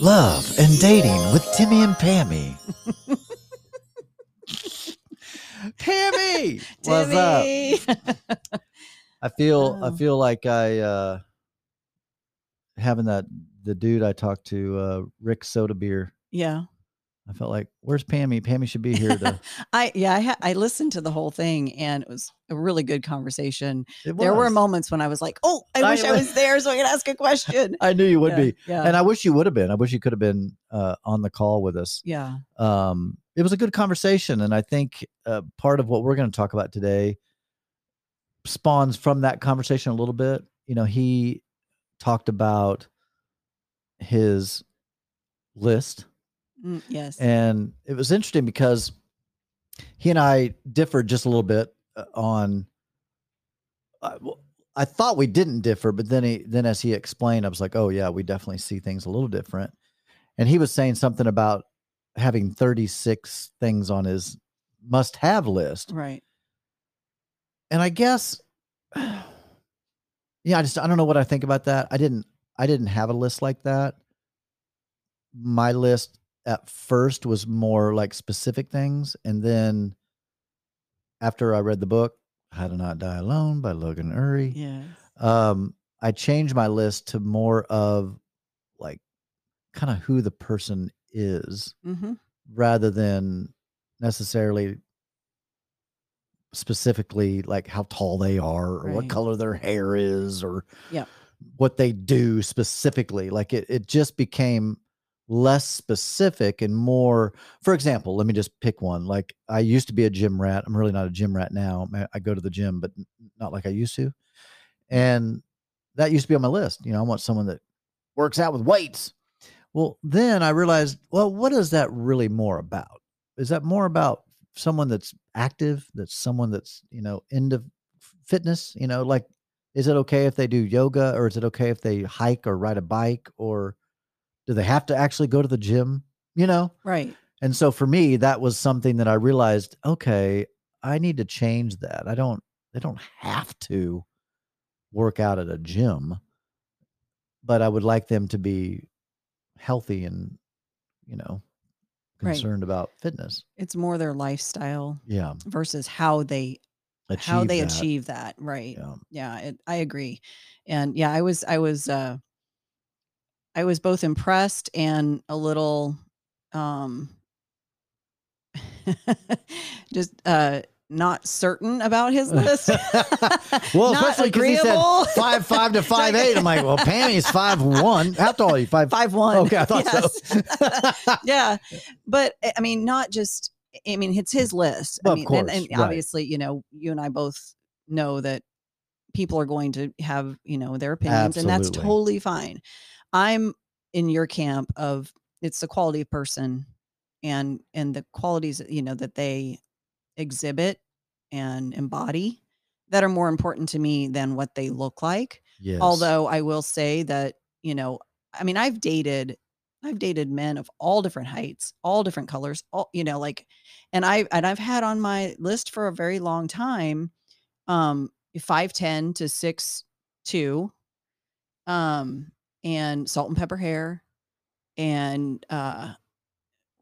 Love and dating with Timmy and Pammy. Pammy, what's up? I feel I Oh. feel like I uh having that the dude I talked to, uh Rick Soda Beer. yeah. I felt like, where's Pammy? Pammy should be here to I yeah, I ha- I listened to the whole thing and it was a really good conversation. There were moments when I was like, "Oh, I I wish I was- was there so I could ask a question." I knew you would yeah, be. Yeah. And I wish you would have been. I wish you could have been uh on the call with us. yeah. um, it was a good conversation and i think uh, part of what we're going to talk about today spawns from that conversation a little bit you know he talked about his list Mm, yes. and it was interesting because he and i differed just a little bit uh, on I, well, I thought we didn't differ but then he then as he explained i was like oh yeah we definitely see things a little different and he was saying something about having 36 things on his must have list right. and i guess yeah i just i don't know what i think about that i didn't i didn't have a list like that my list at first was more like specific things and then after i read the book how to not die alone by logan ury Yes. um i changed my list to more of like kind of who the person is Mm-hmm. rather than necessarily specifically like how tall they are or what color their hair is or Yep. what they do specifically like it, it just became less specific and more for example let me just pick one like i used to be a gym rat i'm really not a gym rat now I- go to the gym but not like i used to mm. and that used to be on my list you know i want someone that works out with weights. Well then i realized well what is that really more about? Is that more about someone that's active that's someone that's you know into fitness you know like is it okay if they do yoga or is it okay if they hike or ride a bike or do they have to actually go to the gym you know Right. and so for me that was something that i realized okay i need to change that i don't they don't have to work out at a gym but i would like them to be healthy and you know Right. concerned about fitness It's more their lifestyle yeah versus how they how they that. achieve that. Right. yeah yeah it, i agree and yeah i was i was uh i was both impressed and a little um just uh not certain about his list. Well Not especially because he said five five to five eight. I'm like well pammy's five one. How tall are you? Five five one. Okay i thought so. Yeah. But eh, i mean not just i mean it's his list. Well, i of mean and, course, and right. obviously you know you and i both know that people are going to have you know their opinions and that's totally fine i'm in your camp of it's the quality of person and and the qualities you know that they exhibit and embody that are more important to me than what they look like. Yes. Although I will say that, you know, I mean, I've dated, I've dated men of all different heights, all different colors, all, you know, like, and I, and I've had on my list for a very long time, um, 5'10 to 6'2, um, and salt and pepper hair. And, uh,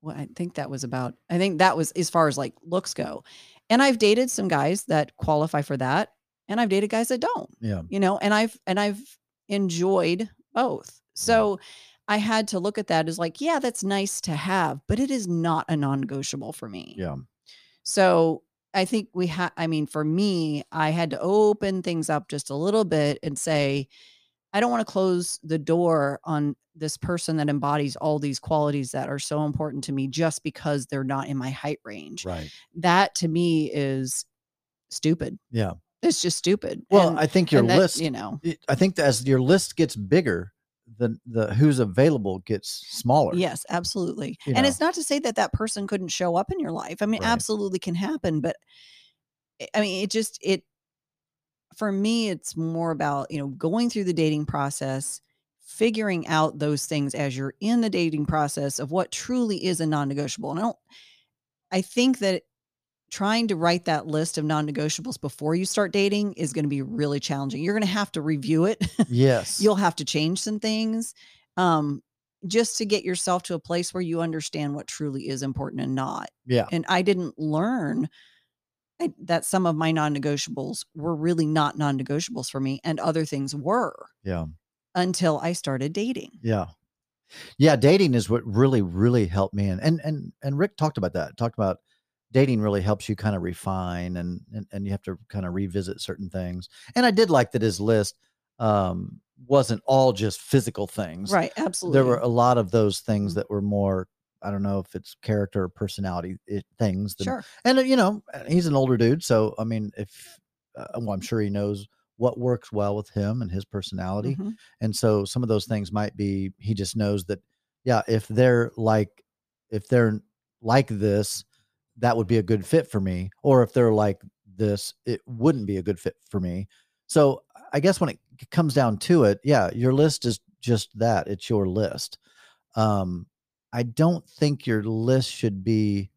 well, I think that was about, I think that was as far as like looks go. And I've dated some guys that qualify for that. And I've dated guys that don't yeah you know and i've and i've enjoyed both so i had to look at that as like yeah that's nice to have but it is not a non-negotiable for me yeah so i think we had i mean for me i had to open things up just a little bit and say i don't want to close the door on this person that embodies all these qualities that are so important to me just because they're not in my height range right that to me is stupid yeah it's just stupid well And- i think your that, list you know I think that as your list gets bigger, the the who's available gets smaller. Yes, absolutely. You and know. it's not to say that that person couldn't show up in your life. I mean, Right. absolutely can happen, but I- I mean, it just it for me it's more about, you know, going through the dating process, figuring out those things as you're in the dating process of what truly is a non-negotiable. And I don't I think that trying to write that list of non-negotiables before you start dating is going to be really challenging. You're going to have to review it. Yes. You'll have to change some things. Um, just to get yourself to a place where you understand what truly is important and not. Yeah. And I didn't learn I, that some of my non-negotiables were really not non-negotiables for me and other things were Yeah. until I started dating. Yeah. Yeah, dating is what really, really helped me. And and and and Rick talked about that. Talked about dating really helps you kind of refine and and, and you have to kind of revisit certain things. And I did like that his list um wasn't all just physical things. Right, absolutely. There were a lot of those things Mhm. that were more I don't know if it's character or personality it, things. than- sure. And uh, you know, he's an older dude, so I mean, if uh, well, I'm sure he knows what works well with him and his personality. Mhm. And so some of those things might be he just knows that yeah, if they're like if they're like this, that would be a good fit for me. Or if they're like this, it wouldn't be a good fit for me. So I guess when it comes down to it, yeah, your list is just that. It's your list. Um, I don't think your list should be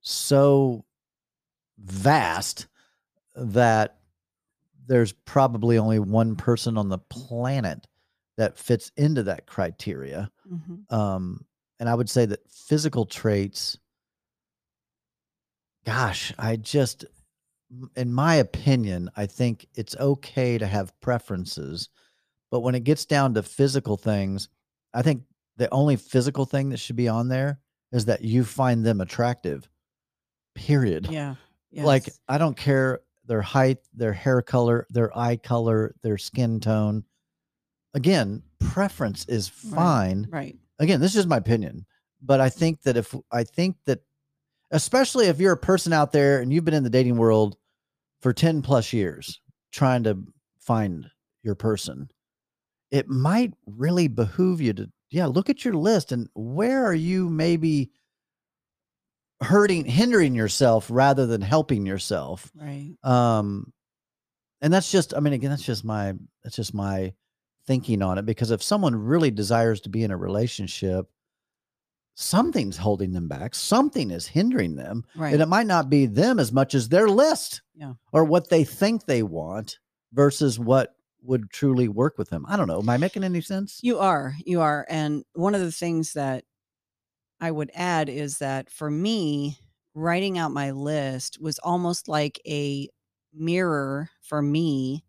so vast that there's probably only one person on the planet that fits into that criteria. Mhm. Um, and I would say that physical traits, gosh, I just, in my opinion, I think it's okay to have preferences. But when it gets down to physical things, I think the only physical thing that should be on there is that you find them attractive, period. Yeah. Like. I don't care their height, their hair color, their eye color, their skin tone. Again, preference is Right. fine. right. Again, this is my opinion, but I think that if I think that, especially if you're a person out there and you've been in the dating world for 10 plus years trying to find your person, it might really behoove you to, yeah, look at your list and where are you maybe hurting, hindering yourself rather than helping yourself Right. um and that's just i mean again that's just my that's just my thinking on it because if someone really desires to be in a relationship something's holding them back something is hindering them Right. and it might not be them as much as their list Yeah. or what they think they want versus what would truly work with them i don't know am i making any sense You are, you are. And one of the things that I would add is that for me, writing out my list was almost like a mirror for me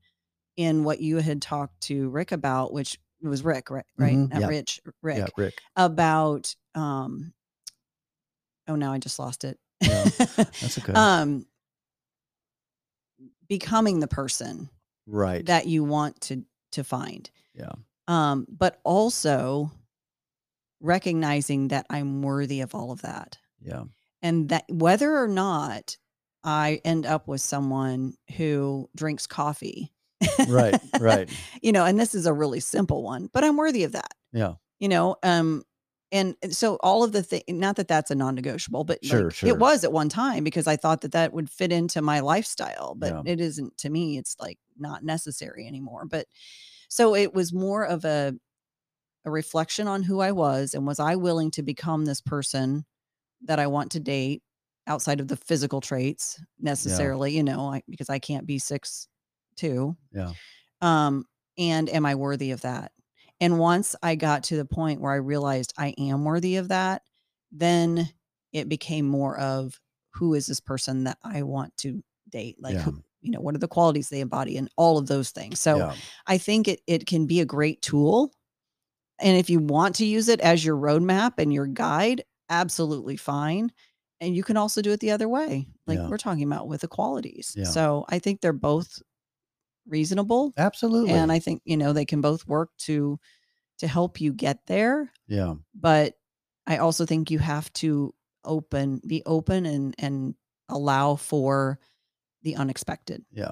in what you had talked to Rick about, which was Rick, right? Right. Mhm, Not yeah. Rich, Rick, yeah rick about um oh now I just lost it. Yeah, that's okay um becoming the person right that you want to to find. yeah um, but also recognizing that I'm worthy of all of that. yeah And that whether or not I end up with someone who drinks coffee. right right you know, and this is a really simple one, but I'm worthy of that. yeah You know, um, and so all of the thing, not that that's a non-negotiable, but Sure, like, sure. it was at one time because I thought that that would fit into my lifestyle, but Yeah. it isn't to me. It's like not necessary anymore. But so it was more of a a reflection on who I was and was I willing to become this person that I want to date outside of the physical traits necessarily, you know, I, because I can't be six two. yeah Um, and am I worthy of that? And once I got to the point where I realized I am worthy of that, then it became more of who is this person that I want to date? Like, Yeah. who, you know, what are the qualities they embody and all of those things. So yeah I think it it can be a great tool. And if you want to use it as your roadmap and your guide, absolutely fine. And you can also do it the other way, like Yeah. we're talking about with the qualities. So I think they're both reasonable absolutely and i think you know they can both work to to help you get there yeah but i also think you have to open be open and and allow for the unexpected Yeah.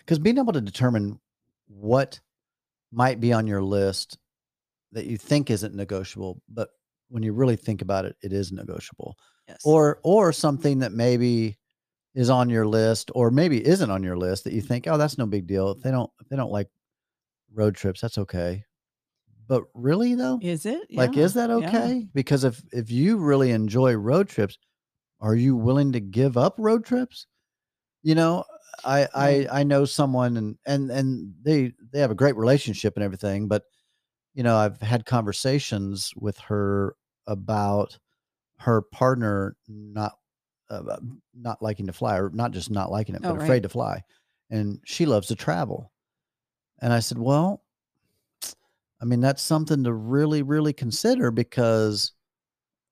Because being able to determine what might be on your list that you think isn't negotiable, but when you really think about it, it is negotiable. yes Or or mm-hmm. something that maybe is on your list or maybe isn't on your list that you mm-hmm. think, oh, that's no big deal. If they don't if they don't like road trips, that's okay. But really though? is it Like, is that yeah. okay? Because if if you really enjoy road trips, are you willing to give up road trips? You know, I. I I know someone and and and they they have a great relationship and everything, but you know, I've had conversations with her about her partner not uh, not liking to fly, or not just not liking it, Oh, but right. afraid to fly, and she loves to travel. And I said, well, I mean, that's something to really, really consider because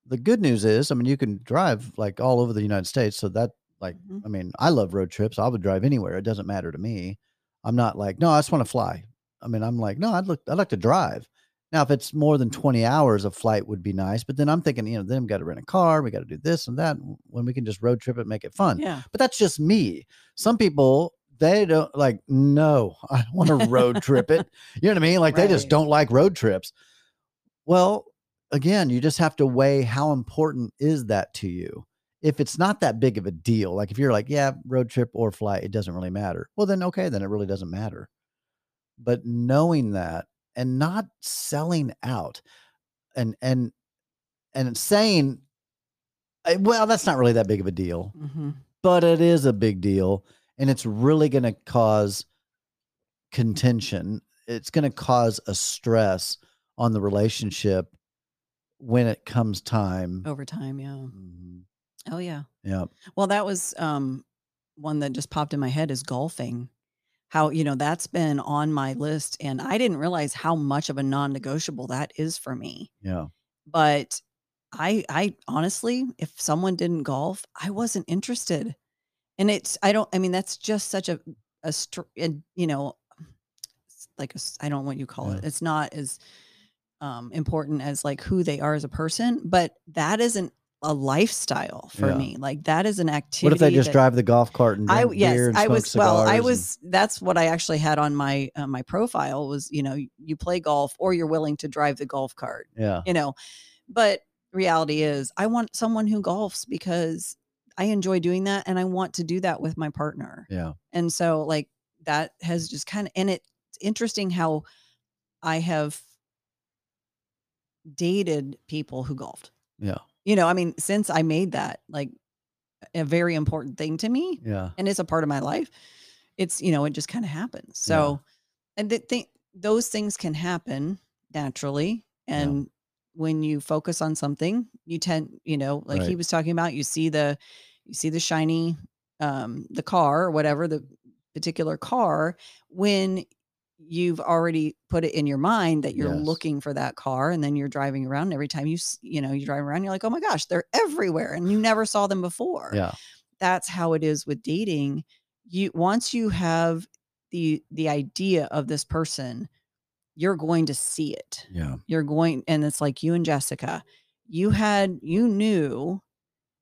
the good news is, I mean, you can drive like all over the United States. So that, like, Mhm. I mean, I love road trips. I would drive anywhere. It doesn't matter to me. I'm not like, no, I just want to fly. I mean, I'm like, no, I'd look, I'd like to drive. Now, if it's more than 20 hours, a flight would be nice. But then I'm thinking, you know, then we got to rent a car. We got to do this and that when we can just road trip it, make it fun. Yeah. But that's just me. Some people, they don't like, no, I don't want to road trip it. You know what I mean? Like they just don't like road trips. Well, again, you just have to weigh how important is that to you. If it's not that big of a deal, like if you're like, yeah, road trip or flight, it doesn't really matter. Well, then okay, then it really doesn't matter. But knowing that and not selling out and and and saying, "Eh, well, that's not really that big of a deal hmm but it is a big deal and it's really going to cause contention it's going to cause a stress on the relationship when it comes time Over time. Yeah. Mhm. Oh, yeah. yeah Well, that was um, one that just popped in my head is golfing. How, you know, that's been on my list. And I didn't realize how much of a non negotiable that is for me. yeah But I, I honestly, if someone didn't golf, I wasn't interested. And it's, I don't, I mean, that's just such a, a, str- and, you know, like, a I don't know what you call Yeah. it. It's not as um, important as like who they are as a person, but that isn't a lifestyle for Yeah. me. Like that is an activity. what if they just that- drive the golf cart and I yes, beer and I smoke was well. I cigars and- was that's what I actually had on my uh, my profile was you know you play golf or you're willing to drive the golf cart, yeah you know. But reality is, I want someone who golfs because I enjoy doing that and I want to do that with my partner. yeah And so like that has just kind of and it's interesting how I have dated people who golfed. yeah You know, I mean, since I made that like a very important thing to me, yeah. and it's a part of my life it's you know it just kind of happens so and the thing those things can happen naturally Yeah. and when you focus on something you tend you know like he was talking about you see the you see the shiny um the car or whatever the particular car when you've already put it in your mind that you're Yes. looking for that car and then you're driving around and every time you you know you drive around you're like oh my gosh they're everywhere and you never saw them before. Yeah. That's how it is with dating. You once you have the the idea of this person you're going to see it. Yeah. You're going and it's like you and jessica you had you knew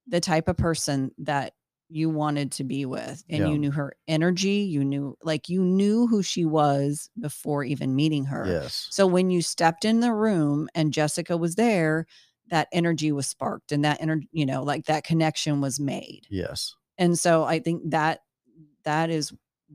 the type of person that you wanted to be with and Yeah. you knew her energy you knew like you knew who she was before even meeting her yes so when you stepped in the room and Jessica was there, that energy was sparked and that energy, you know, like that connection was made. yes And so I think that that is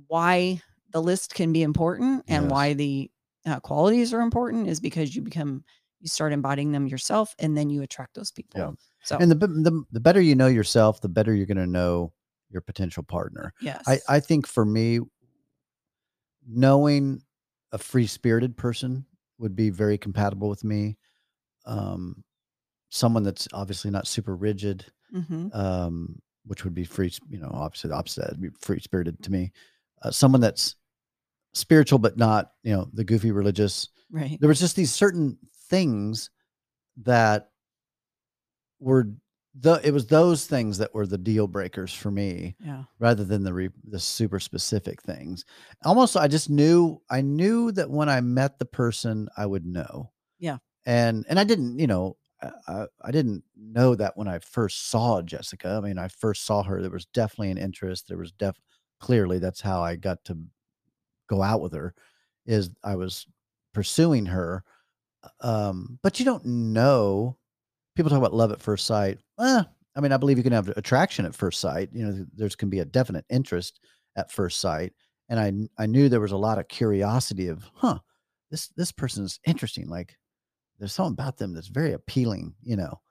why the list can be important and Yes. why the uh, qualities are important is because you become you start embodying them yourself and then you attract those people. Yeah. So and the, the the better you know yourself the better you're going to know your potential partner yes. I, I think for me, knowing a free spirited person would be very compatible with me. Um, someone that's obviously not super rigid, Mhm. um, which would be free, you know, obviously the opposite, would be free spirited to me. Uh, someone that's spiritual, but not, you know, the goofy religious. right. There was just these certain things that were the, it was those things that were the deal breakers for me Yeah. rather than the re, the super specific things. Almost, I just knew I knew that when I met the person, I would know. Yeah. and and I didn't, you know, I, I, didn't know that when I first saw Jessica. I mean, I first saw her. There was definitely an interest. There was def clearly that's how I got to go out with her. Is I was pursuing her, um, but you don't know. People talk about love at first sight. Eh, I mean, I believe you can have attraction at first sight. You know, th- there's can be a definite interest at first sight, and I I knew there was a lot of curiosity of, huh, this this person is interesting. Like, there's something about them that's very appealing. You know,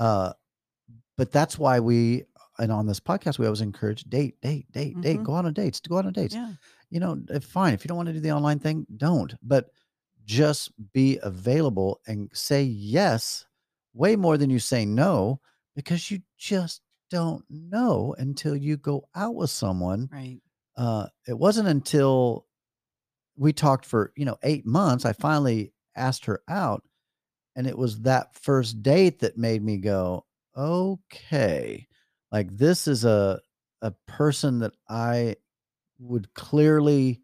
uh, but that's why we and on this podcast we always encourage date, date, date, date. Mhm. Go on on dates. Go on on dates Yeah. you know, if, fine. If you don't want to do the online thing, don't. But just be available and say yes way more than you say no because you just don't know until you go out with someone. Right. Uh, it wasn't until we talked for, you know, eight months, I finally asked her out. And it was that first date that made me go, okay, like this is a, a person that I would clearly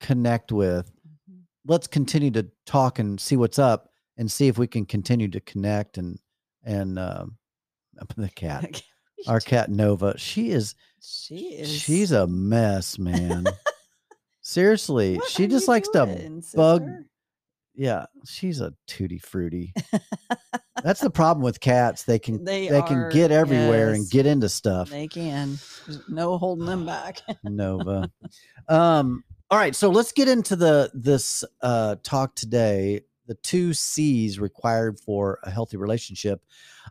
connect with. Mhm. Let's continue to talk and see what's up and see if we can continue to connect and, and, um, the cat, our cat Nova, she is she is. She's a mess, man. Seriously, What she just likes to doing, bug. Yeah, she's a tutti frutti. That's the problem with cats. They can They they, can get everywhere and get into stuff. They can. There's no holding them back. Nova. Um, all right, so let's get into the this uh talk today. The two C's required for a healthy relationship.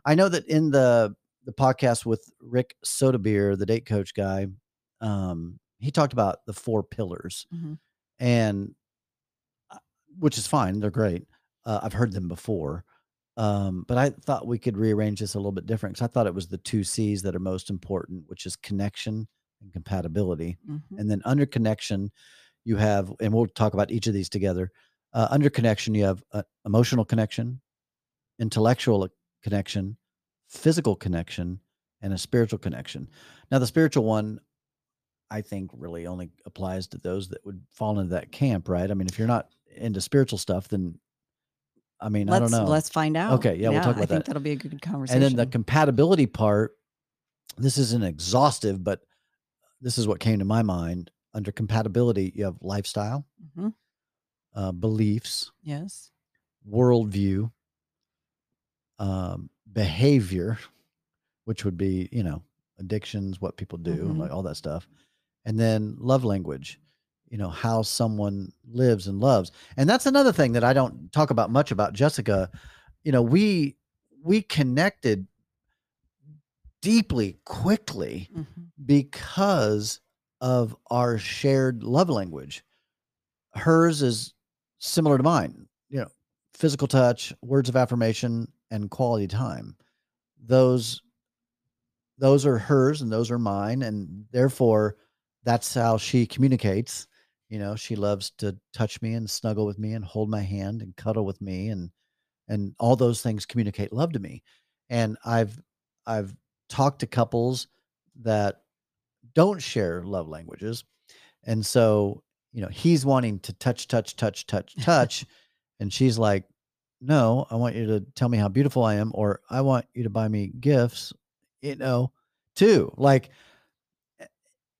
I know that in the the podcast with Rick Sodabeer, the date coach guy, um, he talked about the four pillars, Mhm. and uh, which is fine. They're great. Uh, I've heard them before. Um, but I thought we could rearrange this a little bit different because I thought it was the two C's that are most important, which is connection and compatibility. Mhm. And then under connection, you have, and we'll talk about each of these together. Uh, under connection, you have uh, emotional connection, intellectual connection, physical connection, and a spiritual connection. Now, the spiritual one, I think, really only applies to those that would fall into that camp, right? I mean, if you're not into spiritual stuff, then I mean, Let's I don't know. let's find out. Okay, yeah, we'll talk about that. I think that. that'll be a good conversation. And then the compatibility part, this isn't exhaustive, but this is what came to my mind. Under compatibility, you have lifestyle, Mhm. Uh, beliefs, yes. worldview, um, behavior, which would be, you know, addictions, what people do, Mhm. like all that stuff. And then love language, you know, how someone lives and loves. And that's another thing that I don't talk about much about Jessica. You know, we we connected deeply quickly Mhm. because of our shared love language. Hers is similar to mine, you know, physical touch, words of affirmation, and quality time. Those those are hers and those are mine and therefore that's how she communicates. You know, she loves to touch me and snuggle with me and hold my hand and cuddle with me and and all those things communicate love to me. And I've I've talked to couples that don't share love languages. And so, you know, he's wanting to touch, touch, touch, touch, touch. and she's like, no, I want you to tell me how beautiful I am, or I want you to buy me gifts, you know, too. Like,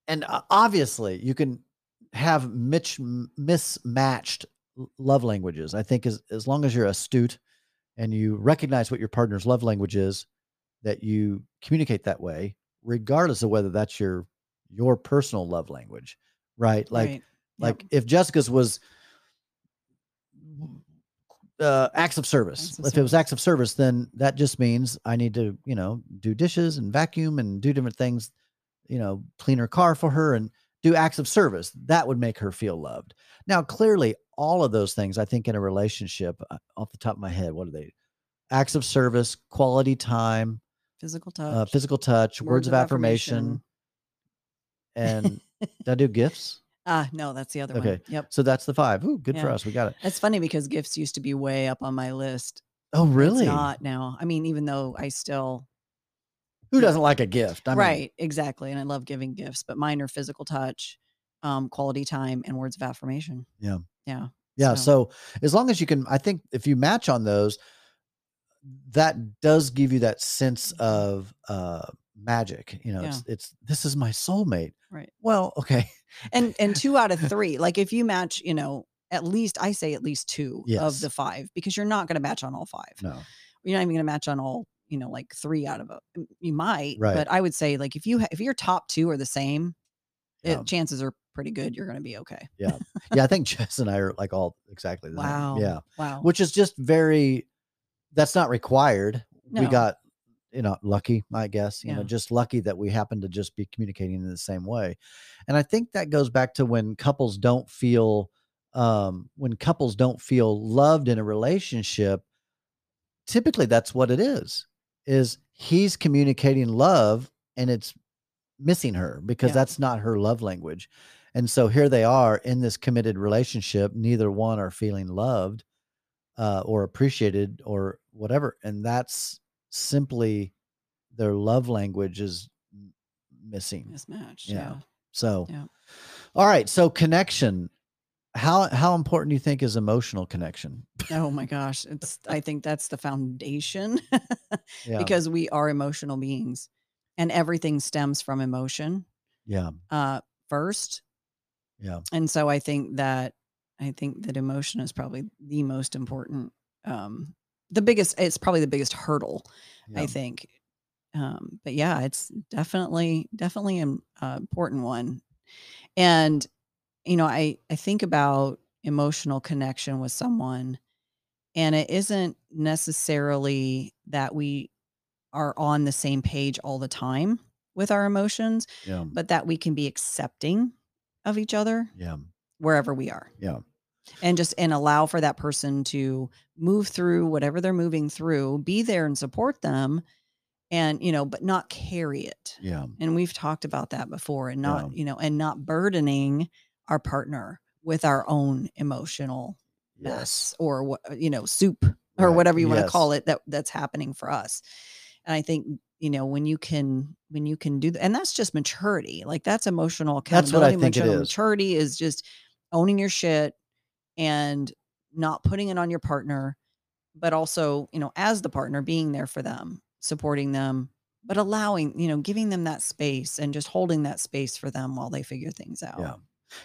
and uh, obviously you can have mitch, mismatched love languages. I think as, as long as you're astute and you recognize what your partner's love language is, that you communicate that way, regardless of whether that's your your personal love language, right? Like right. Yep. like if Jessica's was uh acts of service. Acts of if it was acts of service, then that just means I need to, you know, do dishes and vacuum and do different things, you know, clean her car for her and do acts of service. That would make her feel loved. Now, clearly, all of those things, I think, in a relationship, uh, off the top of my head, what are they? Acts of service, quality time, physical touch. uh, physical touch, words, of affirmation, and did I do gifts? Ah, no, that's the other one. Okay. Yep. So that's the five. Ooh, good for Yeah. us. We got it. It's funny because gifts used to be way up on my list. Oh, really? It's not now. I mean, even though I still Who doesn't like a gift? I mean, right, exactly, and I love giving gifts, but mine are physical touch, um, quality time, and words of affirmation. Yeah. Yeah. Yeah. So- So as long as you can, I think if you match on those, that does give you that sense of uh magic. You know, it's it's this is my soulmate. Right. Well, okay. And and two out of three, like if you match, you know, at least I say at least two of the five because you're not going to match on all five. No. You're not even going to match on all, you know, like three out of uh, a. You might, Right. but I would say like if you ha- if your top two are the same, it- chances are pretty good you're going to be okay. Yeah. Yeah, I think Jess and I are like all exactly the Wow. same. Yeah. Wow. Which is just very that's not required. We got you know lucky i guess you know just lucky that we happen to just be communicating in the same way and i think that goes back to when couples don't feel um, when couples don't feel loved in a relationship, typically that's what it is. Is he's communicating love and it's missing her because Yeah. that's not her love language. And so here they are in this committed relationship. Neither one are feeling loved uh, or appreciated or whatever. And that's simply their love language is missing. Mismatched. Yeah. Yeah. So, Yeah. all right. So connection. How how important do you think is emotional connection? Oh my gosh. It's I think that's the foundation Yeah. because we are emotional beings and everything stems from emotion yeah. uh first. Yeah. And so I think that I think that emotion is probably the most important um the biggest it's probably the biggest hurdle Yeah. I think. Um, but yeah, it's definitely definitely an uh, important one. And you know, I I think about emotional connection with someone, and it isn't necessarily that we are on the same page all the time with our emotions, yeah. but that we can be accepting of each other Yeah. wherever we are Yeah. And just and allow for that person to move through whatever they're moving through be there and support them and you know but not carry it Yeah. and we've talked about that before and not Yeah. you know and not burdening our partner with our own emotional Yes. mess or what you know soup or Right. whatever you want to call it that that's happening for us and i think you know when you can when you can do that and that's just maturity like that's emotional accountability That's what I think it emotional maturity is just owning your shit and not putting it on your partner but also you know as the partner being there for them supporting them but allowing you know giving them that space and just holding that space for them while they figure things out Yeah.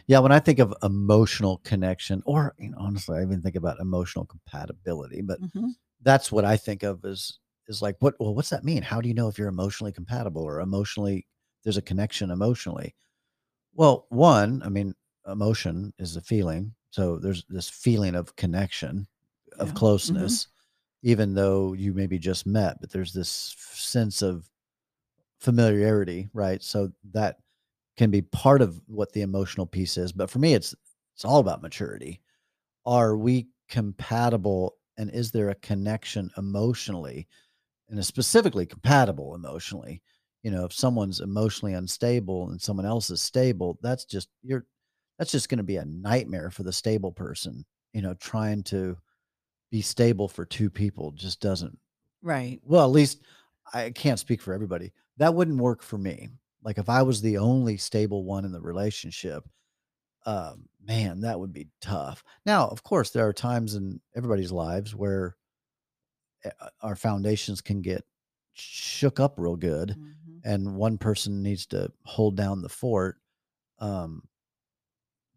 Yeah. When I think of emotional connection, or you know, honestly, I even think about emotional compatibility, but Mhm. that's what I think of as is like what well, what's that mean? How do you know if you're emotionally compatible or emotionally there's a connection emotionally? Well, one, I mean, emotion is a feeling. So there's this feeling of connection, of Yeah. Mhm. closeness, even though you maybe just met, but there's this sense of familiarity, right? So that can be part of what the emotional piece is. But for me, it's it's all about maturity. Are we compatible and is there a connection emotionally and is specifically compatible emotionally? You know, if someone's emotionally unstable and someone else is stable, that's just you're that's just going to be a nightmare for the stable person. You know, trying to be stable for two people just doesn't right well, at least I can't speak for everybody. That wouldn't work for me. Like if I was the only stable one in the relationship, um, man, that would be tough. Now, of course, there are times in everybody's lives where uh, our foundations can get shook up real good, Mhm. and one person needs to hold down the fort. Um,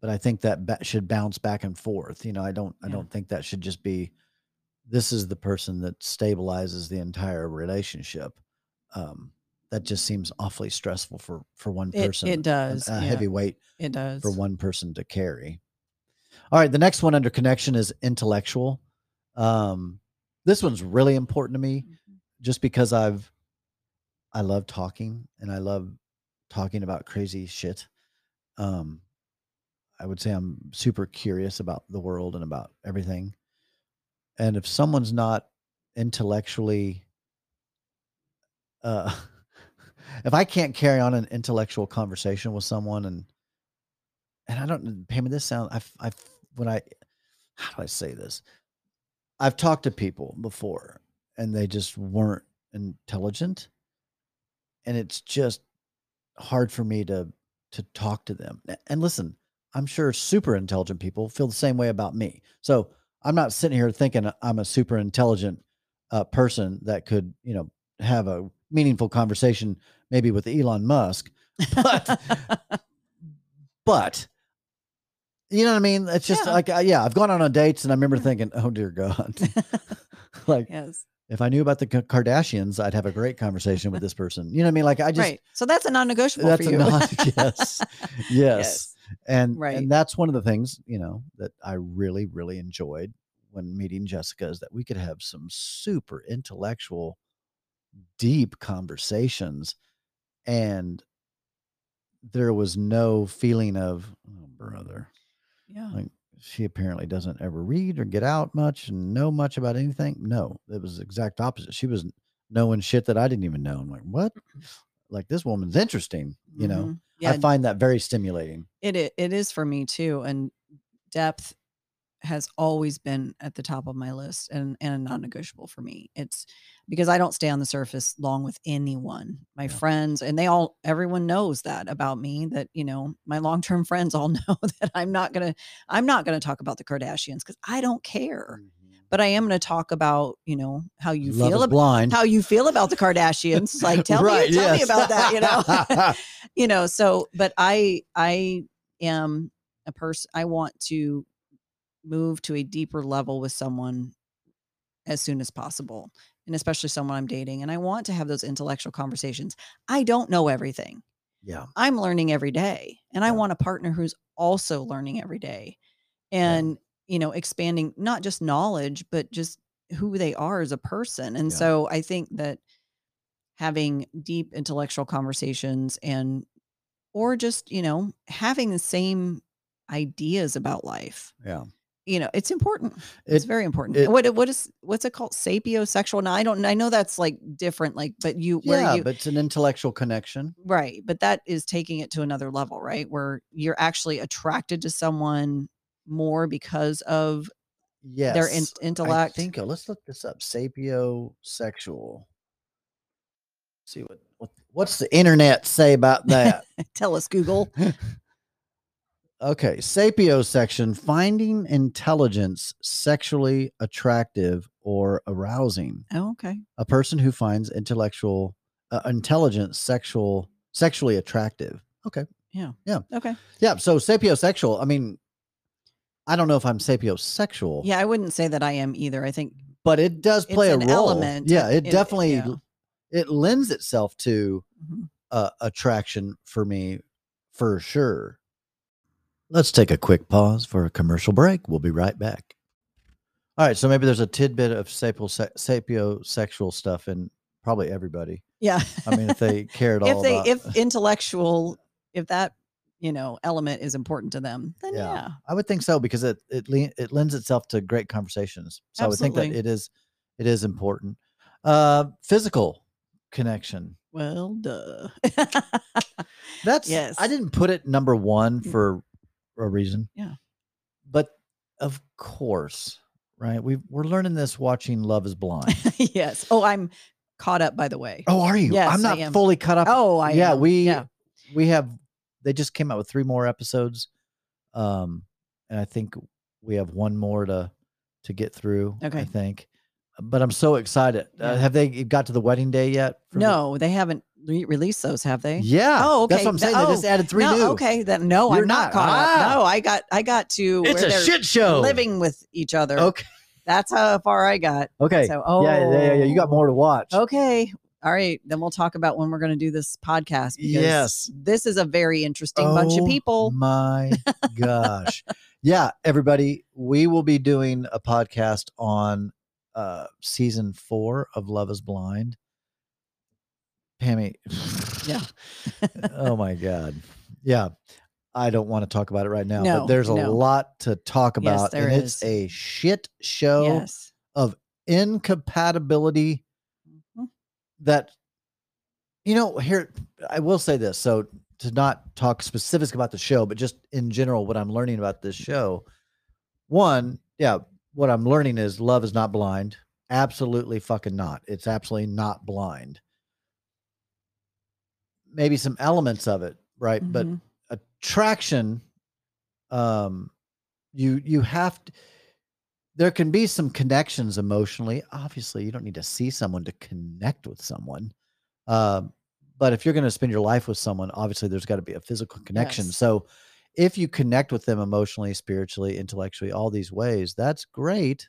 but I think that ba- should bounce back and forth. You know, I don't, I don't think that should just be this is the person that stabilizes the entire relationship. Um, that just seems awfully stressful for for one person. it and does, a yeah. heavy weight it does for one person to carry. All right, the next one under connection is intellectual. Um, this one's really important to me Mhm. just because I've I love talking and I love talking about crazy shit. Um, I would say I'm super curious about the world and about everything. And if someone's not intellectually uh if I can't carry on an intellectual conversation with someone and and I don't Pam, this sound I've I've when I how do I say this? I've talked to people before and they just weren't intelligent. And it's just hard for me to to talk to them. And listen, I'm sure super intelligent people feel the same way about me. So I'm not sitting here thinking I'm a super intelligent uh, person that could, you know, have a meaningful conversation maybe with Elon Musk. But but you know what I mean? It's just Yeah. like uh, yeah, I've gone on, on dates and I remember thinking, oh dear God, like yes if I knew about the Kardashians, I'd have a great conversation with this person. You know what I mean? Like I just right so that's a non-negotiable that's for a you non- yes, yes, and Right. and that's one of the things you know that I really really enjoyed when meeting Jessica is that we could have some super intellectual, deep conversations, and there was no feeling of oh, brother yeah like she apparently doesn't ever read or get out much and know much about anything. No, it was the exact opposite. She was knowing shit that I didn't even know. I'm like, what? Like this woman's interesting. You know, Mhm. Yeah, I find that very stimulating. it i- it is for me too and depth has always been at the top of my list and and a non-negotiable for me it's because i don't stay on the surface long with anyone my Yeah. friends and they all everyone knows that about me that you know my long-term friends all know that i'm not gonna i'm not gonna talk about the kardashians because i don't care mm. But i am gonna talk about you know how you Love feel about how you feel about the kardashians like tell me tell me about that you know? You know so but i i am a person i want to move to a deeper level with someone as soon as possible and especially someone i'm dating and i want to have those intellectual conversations. I don't know everything. Yeah. i'm learning every day and i want a partner who's also learning every day and you know expanding not just knowledge but just who they are as a person and Yeah. so i think that having deep intellectual conversations and or just you know having the same ideas about life Yeah. you know it's important it's It, very important it- what what is what's it called sapiosexual now i don't i know that's like different like but you where yeah, you but it's an intellectual connection. right but that is taking it to another level right where you're actually attracted to someone more because of Yes. their in- I intellect think, uh, let's look this up. Sapiosexual. See what, what what's the internet say about that? tell us google Okay, sapiosection, finding intelligence sexually attractive or arousing. oh, okay A person who finds intellectual uh, intelligence sexual sexually attractive. Okay. Yeah. Yeah. Okay Yeah, so sapiosexual, I mean I don't know if I'm sapiosexual, yeah i wouldn't say that i am either i think but it does play a an role. element Yeah, it definitely yeah. it lends itself to mhm. uh, attraction for me for sure. Let's take a quick pause for a commercial break. We'll be right back. All right, so maybe there's a tidbit of sapiosexual stuff in probably everybody. yeah I mean, if they cared all if they about, if intellectual if that you know element is important to them then Yeah. yeah, I would think so because it it le- it lends itself to great conversations. So I would think that Absolutely. it is it is important. Uh, physical connection. well duh That's Yes. I didn't put it number one Mm. for a reason. Yeah. But of course, right? We we're learning this watching Love is Blind. yes oh i'm caught up by the way oh, are you? Yes, I'm not fully caught up. oh i yeah, am. we yeah we have they just came out with three more episodes. Um and I think we have one more to to get through, Okay, I think. But I'm so excited. Uh, have they got to the wedding day yet? for the- no they haven't re- released those have they Yeah. Oh, That's okay. what I'm saying. They just oh, added three no, new. okay then no You're i'm not, not. caught Ah. up no i got i got to It's where a shit show. living with each other Okay. that's how far i got Okay. so oh yeah, yeah, yeah, yeah. You got more to watch. Okay. All right. Then we'll talk about when we're going to do this podcast. Because Yes. This is a very interesting bunch of Oh people. My gosh. yeah, everybody, we will be doing a podcast on uh season 4 of Love is Blind. Pammy. Yeah. oh my god. Yeah. I don't want to talk about it right now, No, but there's a no. lot to talk Yes, about there and it's a shit show yes. of incompatibility. That you know here i will say this so to not talk specifics about the show but just in general what i'm learning about this show. One yeah what i'm learning is love is not blind. Absolutely fucking not. It's absolutely not blind. Maybe some elements of it right? But Mhm. attraction um you you have to there can be some connections emotionally obviously you don't need to see someone to connect with someone um but if you're going to spend your life with someone obviously there's got to be a physical connection Yes. so if you connect with them emotionally spiritually intellectually all these ways that's great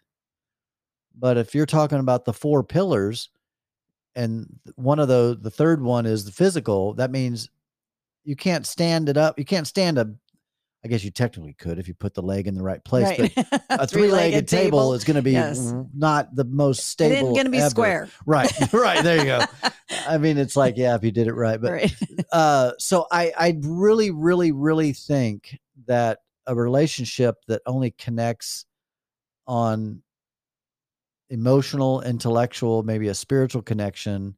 but if you're talking about the four pillars and one of those the third one is the physical that means you can't stand it up you can't stand a i guess you technically could if you put the leg in the right place right. but a three-legged table, is going to be Yes. not the most stable isn't going to be ever. square. right right there you go i mean it's like yeah if you did it right but right. uh so i i really really really think that a relationship that only connects on emotional, intellectual, maybe a spiritual connection,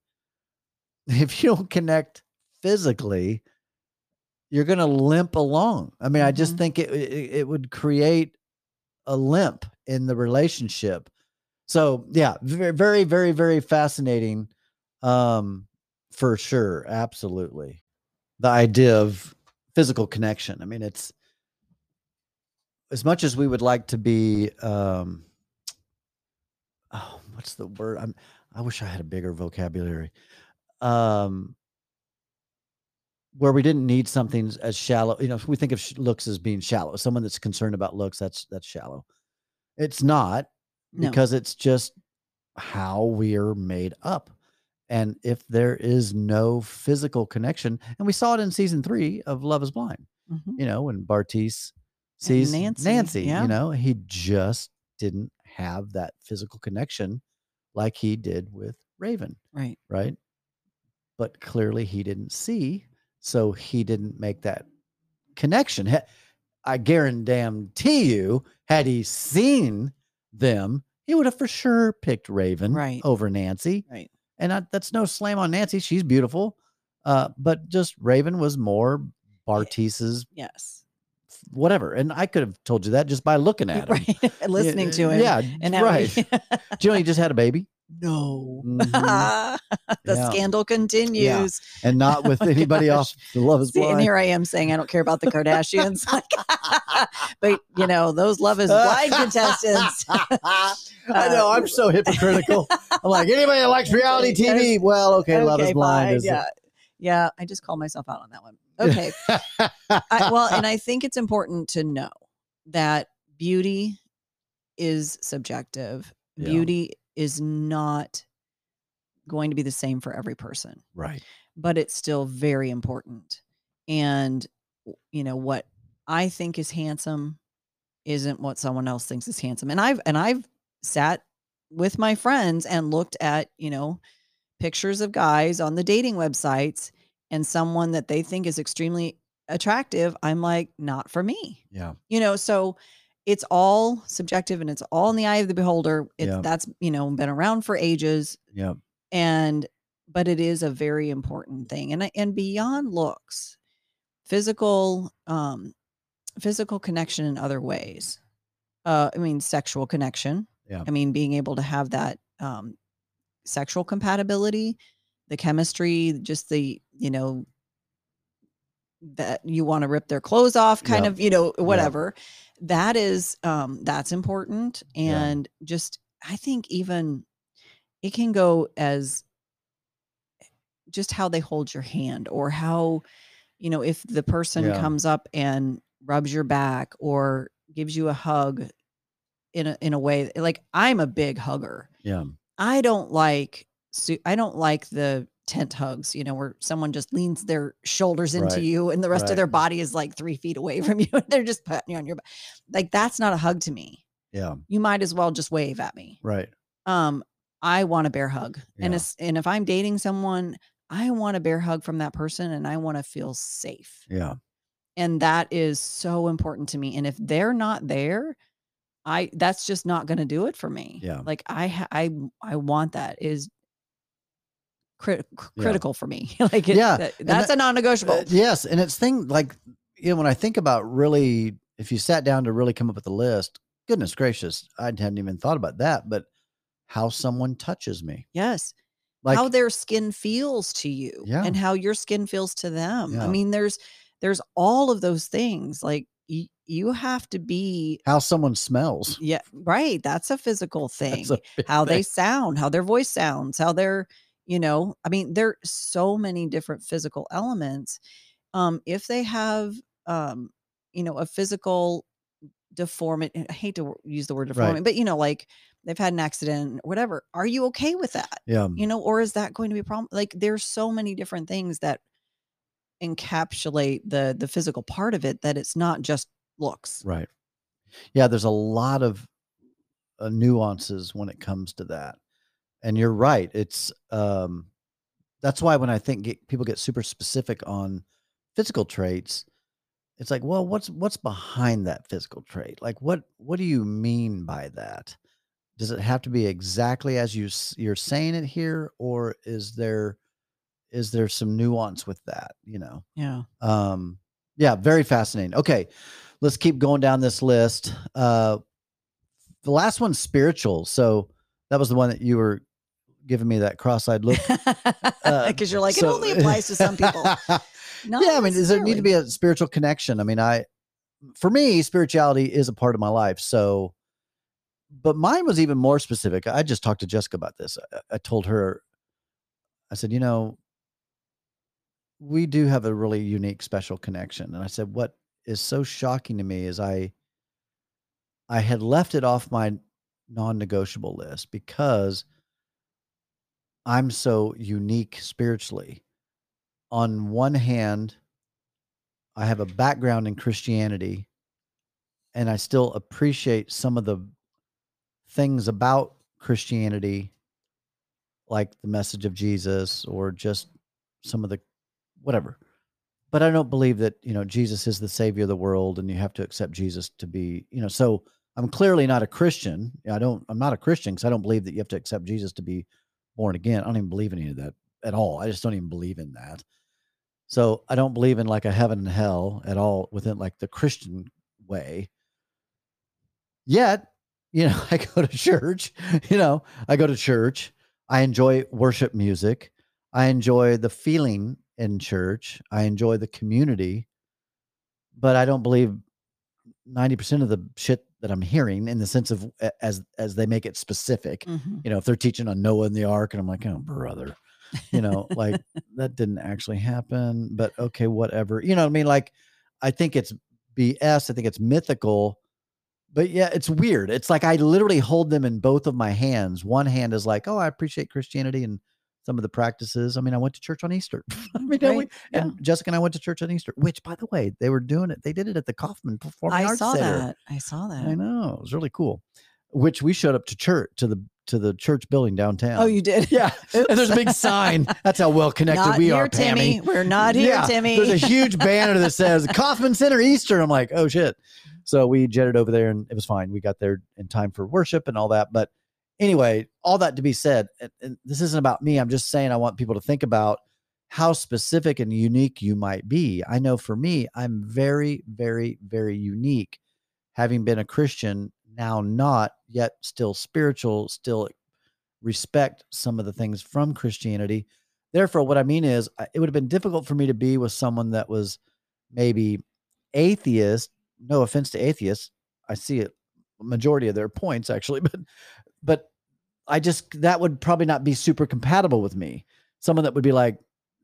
if you don't connect physically, you're going to limp along. I mean, I just Mhm. think it, it it would create a limp in the relationship. So, yeah, very very very very fascinating um for sure, absolutely. The idea of physical connection. I mean, it's as much as we would like to be um oh, what's the word? I'm I wish I had a bigger vocabulary. Um where we didn't need something as shallow, you know, if we think of looks as being shallow, someone that's concerned about looks, that's that's shallow. It's not No. because it's just how we are made up. And if there is no physical connection, and we saw it in season three of Love is Blind, Mhm. you know, when Bartise sees Nancy, Nancy, yeah. you know, he just didn't have that physical connection like he did with Raven, Right. right? But clearly he didn't see, so he didn't make that connection. I guarantee you, had he seen them, he would have for sure picked Raven Right. over Nancy. Right. And I, that's no slam on Nancy; she's beautiful, uh, but just Raven was more Bartise's Yes. whatever. And I could have told you that just by looking at him. Right. Listening to him. Yeah, And right. he- you just had a baby? No. Mhm. the Yeah. scandal continues. and not with Oh anybody gosh. off the Love is See, and here I am saying I don't care about the Kardashians. but you know, those Love is Blind contestants. I know. I'm so hypocritical. I'm like anybody that likes reality TV. Well, okay, Love is Blind. Is yeah. Yeah, I just called myself out on that one. Okay. I, well, and I think it's important to know that beauty is subjective. Yeah. Beauty is not going to be the same for every person, right. but it's still very important. And you know what I think is handsome isn't what someone else thinks is handsome. And I've and I've sat with my friends and looked at, you know, pictures of guys on the dating websites and someone that they think is extremely attractive, I'm like, not for me. Yeah. You know, so it's all subjective and it's all in the eye of the beholder. It's Yeah. that's, you know, been around for ages Yeah. and but it is a very important thing. And and beyond looks, physical um physical connection in other ways. Uh I mean sexual connection. Yeah. I mean being able to have that um sexual compatibility, the chemistry, just the, you know, that you want to rip their clothes off kind Yeah. of, you know, whatever. That is um that's important Yeah. and just I think even it can go as just how they hold your hand or how you know if the person Yeah. comes up and rubs your back or gives you a hug in a in a way like I'm a big hugger. Yeah. I don't like I don't like the tent hugs, you know, where someone just leans their shoulders into Right. you and the rest Right. of their body is like three feet away from you. and They're just putting you on your back. Like that's not a hug to me. Yeah. You might as well just wave at me. Right. Um, I want a bear hug. And it's, and if I'm dating someone, I want a bear hug from that person and I want to feel safe. Yeah. And that is so important to me. And if they're not there, I that's just not going to do it for me. Yeah. Like I I I want that is crit- cr- Yeah. critical for me. like it, Yeah, that- that's that- a non-negotiable. Uh, yes, and it's thing like you know when I think about really, if you sat down to really come up with a list, goodness gracious, I hadn't even thought about that. But how someone touches me, yes. like how their skin feels to you Yeah. and how your skin feels to them. I mean, there's there's all of those things. Like y- you have to be how someone smells. yeah, right. That's a physical thing. A how they sound, how their voice sounds, how they're, you know, I mean, there are so many different physical elements. Um, if they have um, you know, a physical deformity, I hate to use the word Right. deformity, but you know, like they've had an accident whatever, are you okay with that? Yeah, you know or is that going to be a problem like there's so many different things that encapsulate the the physical part of it that it's not just looks right. Yeah, there's a lot of uh, nuances when it comes to that, and you're right. It's um, that's why when I think get, people get super specific on physical traits, it's like, well, what's what's behind that physical trait? Like, what what do you mean by that? Does it have to be exactly as you you're saying it here, or is there is there some nuance with that? You know, Yeah. um, yeah, very fascinating. Okay, let's keep going down this list. Uh, the last one's spiritual. So that was the one that you were giving me that cross-eyed look. Because you're like, it Uh, only applies to some people. Not yeah, I mean, does there need to be a spiritual connection? I mean, I, for me, spirituality is a part of my life. So, but mine was even more specific. I just talked to Jessica about this. I, I told her, I said, you know, we do have a really unique, special connection. And I said, what is so shocking to me is I, I had left it off my non-negotiable list because I'm so unique spiritually. On one hand, I have a background in Christianity and I still appreciate some of the things about Christianity, like the message of Jesus or just some of the whatever. But I don't believe that, you know, Jesus is the savior of the world and you have to accept Jesus to be, you know, so I'm clearly not a Christian. I don't, I'm not a Christian because I don't believe that you have to accept Jesus to be born again. I don't even believe in any of that at all. I just don't even believe in that. So I don't believe in like a heaven and hell at all within like the Christian way. Yet, you know, I go to church, you know, I go to church. I enjoy worship music. I enjoy the feeling in church. I enjoy the community. But I don't believe 90% of the shit that I'm hearing in the sense of as as they make it specific. Mhm. You know, if they're teaching on Noah and the ark and I'm like, "Oh, brother." You know, like that didn't actually happen, but okay, whatever. You know what I mean? Like I think it's BS. I think it's mythical. But yeah, it's weird. It's like I literally hold them in both of my hands. One hand is like, "Oh, I appreciate Christianity and some of the practices." I mean, I went to church on Easter. I mean, don't we- yeah. and Jessica and I went to church on Easter, which, by the way, they were doing it. They did it at the Kauffman Performing I Arts saw Center. that. I saw that. I know it was really cool. Which we showed up to church to the to the church building oh, downtown. Oh, you did? yeah. And there's a big sign. That's how well connected Not we here, are, Timmy. Pammy. We're not here, Yeah, Timmy. There's a huge banner that says Kauffman Center Easter. I'm like, oh shit. So we jetted over there and it was fine. We got there in time for worship and all that. But anyway, all that to be said, this isn't about me. I'm just saying I want people to think about how specific and unique you might be. I know for me, I'm very, very, very unique, having been a Christian, now not, yet still spiritual, still respect some of the things from Christianity. Therefore, what I mean is, it would have been difficult for me to be with someone that was maybe atheist. No offense to atheists, I see it majority of their points actually, but but I just that would probably not be super compatible with me. Someone that would be like,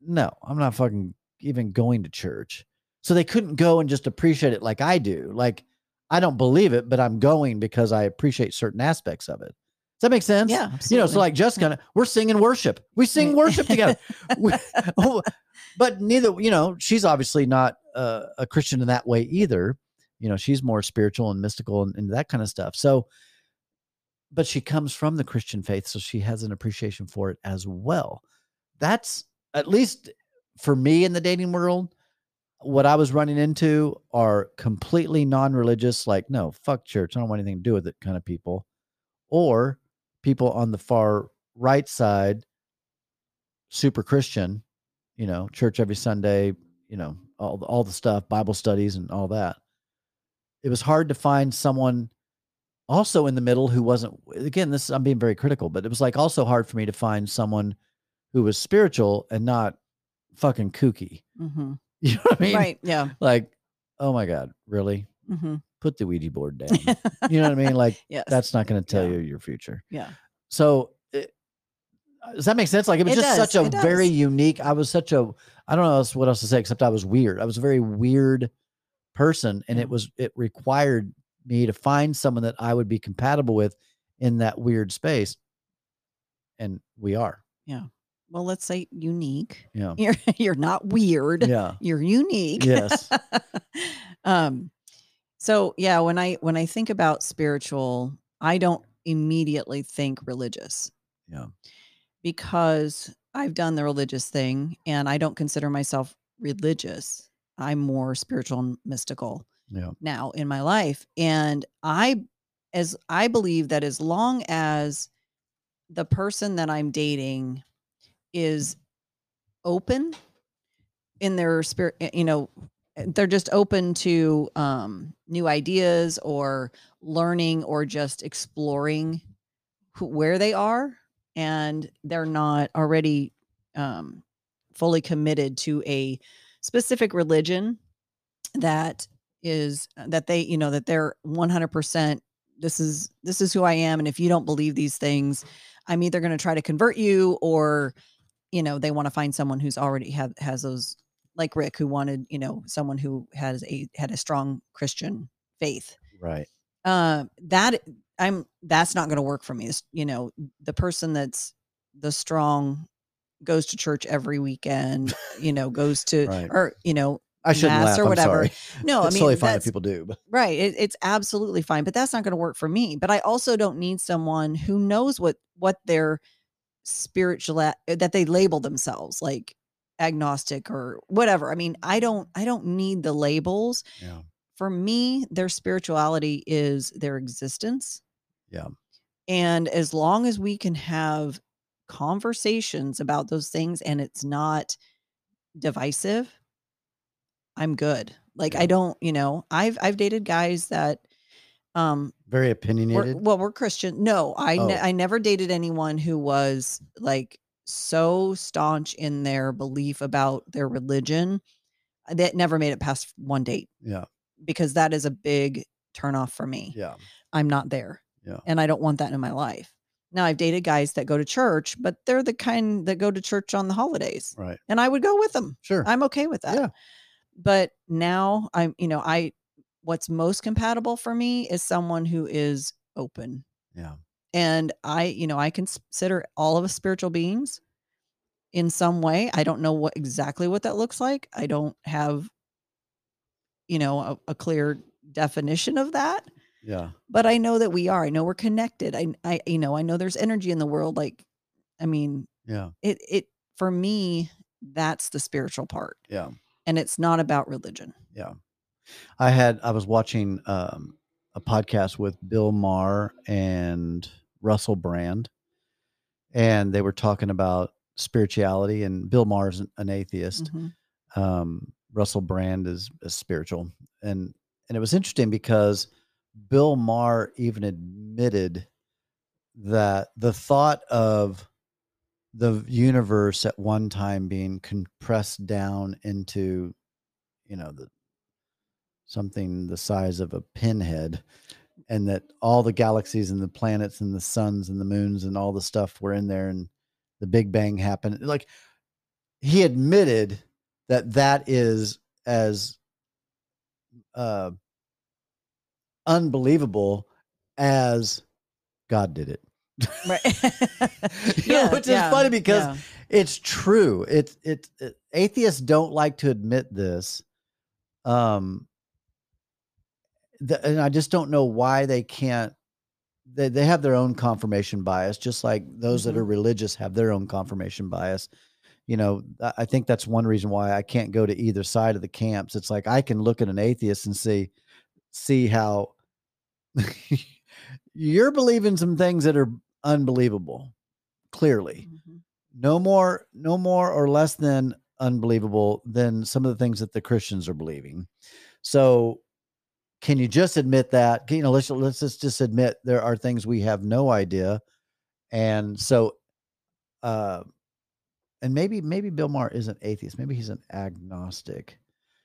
no, I'm not fucking even going to church. So they couldn't go and just appreciate it like I do. Like I don't believe it, but I'm going because I appreciate certain aspects of it. Does that make sense? Yeah, You know, so like Jessica, we're singing worship. We sing worship together. We- oh, but neither, you know, she's obviously not uh, a Christian in that way either. You know, she's more spiritual and mystical and, and that kind of stuff. So, but she comes from the Christian faith, so she has an appreciation for it as well. That's at least for me in the dating world. What I was running into are completely non-religious, like no, fuck church. I don't want anything to do with it, kind of people, or people on the far right side, super Christian, you know, church every Sunday, you know, all all the stuff, Bible studies and all that. It was hard to find someone also in the middle who wasn't again, this I'm being very critical, but it was like also hard for me to find someone who was spiritual and not fucking kooky. Mhm. You know what I mean? right. Yeah. Like, oh my God, really? hmm Put the Ouija board down. you know what I mean? Like yes. that's not going to tell Yeah. you your future. yeah. So it, does that make sense? Like it was It just does, such a very unique. I was such a I don't know what else to say except I was weird. I was a very weird person, and Yeah. it was it required me to find someone that I would be compatible with in that weird space, and we are. Yeah. Well, let's say unique. Yeah. You're you're not weird. Yeah. You're unique. Yes. um so yeah when i when i think about spiritual i don't immediately think religious Yeah. because i've done the religious thing and i don't consider myself religious I'm more spiritual and mystical Yeah. now in my life. And I as I believe that as long as the person that I'm dating is open in their spirit, eh, you know, eh, they're just open to um, new ideas or learning or just exploring who, where they are, and they're not already um, fully committed to a specific religion that is uh, that they you know that they're 100% this is this is who I am and if you don't believe these things I'm either going to try to convert you or you know they want to find someone who's already have has those like Rick who wanted you know someone who has a had a strong Christian faith Right. uh, that I'm that's not going to work for me. It's, you know, the person that's the strong goes to church every weekend, you know, goes to Right. or you know, I shouldn't laugh. or I'm whatever. sorry. no, I it's mean totally fine if people do. But right. It, it's absolutely fine, but that's not going to work for me. But I also don't need someone who knows what what their spiritual that they label themselves like agnostic or whatever. I mean, I don't I don't need the labels yeah. for me, their spirituality is their existence. Yeah. And as long as we can have conversations about those things and it's not divisive, I'm good. Like Yeah. I don't, you know, I've I've dated guys that um Very were, opinionated. well, we're Christian. No, I ne- Oh. I never dated anyone who was like so staunch in their belief about their religion that never made it past one date Yeah. because that is a big turnoff for me. Yeah. I'm not there. Yeah. And I don't want that in my life. Now I've dated guys that go to church, but they're the kind that go to church on the holidays. Right. And I would go with them. Sure. I'm okay with that. Yeah. But now I'm, you know, I what's most compatible for me is someone who is open. yeah. And I, you know, I consider all of us spiritual beings in some way. I don't know what exactly what that looks like. I don't have, you know, a, a clear definition of that Yeah. but I know that we are. I know we're connected. I, I, you know, I know there's energy in the world. Like, I mean, Yeah. it, it, for me, that's the spiritual part. Yeah. And it's not about religion. Yeah. I had I was watching um, a podcast with Bill Maher and Russell Brand, and they were talking about spirituality. And Bill Maher's an, an atheist. Mhm. Um, Russell Brand is, is spiritual, and and it was interesting because Bill Maher even admitted that the thought of the universe at one time being compressed down into, you know, the something the size of a pinhead and that all the galaxies and the planets and the suns and the moons and all the stuff were in there and the big bang happened. Like he admitted that that is as uh unbelievable as god did it Right. You know, which is funny because yeah. it's true. It's it, it atheists don't like to admit this. Um the, and I just don't know why they can't they, they have their own confirmation bias, just like those that are religious have their own confirmation bias. You know, I- I think that's one reason why I can't go to either side of the camps. It's like I can look at an atheist and see see how you're believing some things that are unbelievable, clearly. Mhm. no more no more or less than unbelievable than some of the things that the christians are believing. So can you just admit that? You know let's let's just, just admit there are things we have no idea. And so uh and maybe maybe bill maher isn't atheist. Maybe he's an agnostic.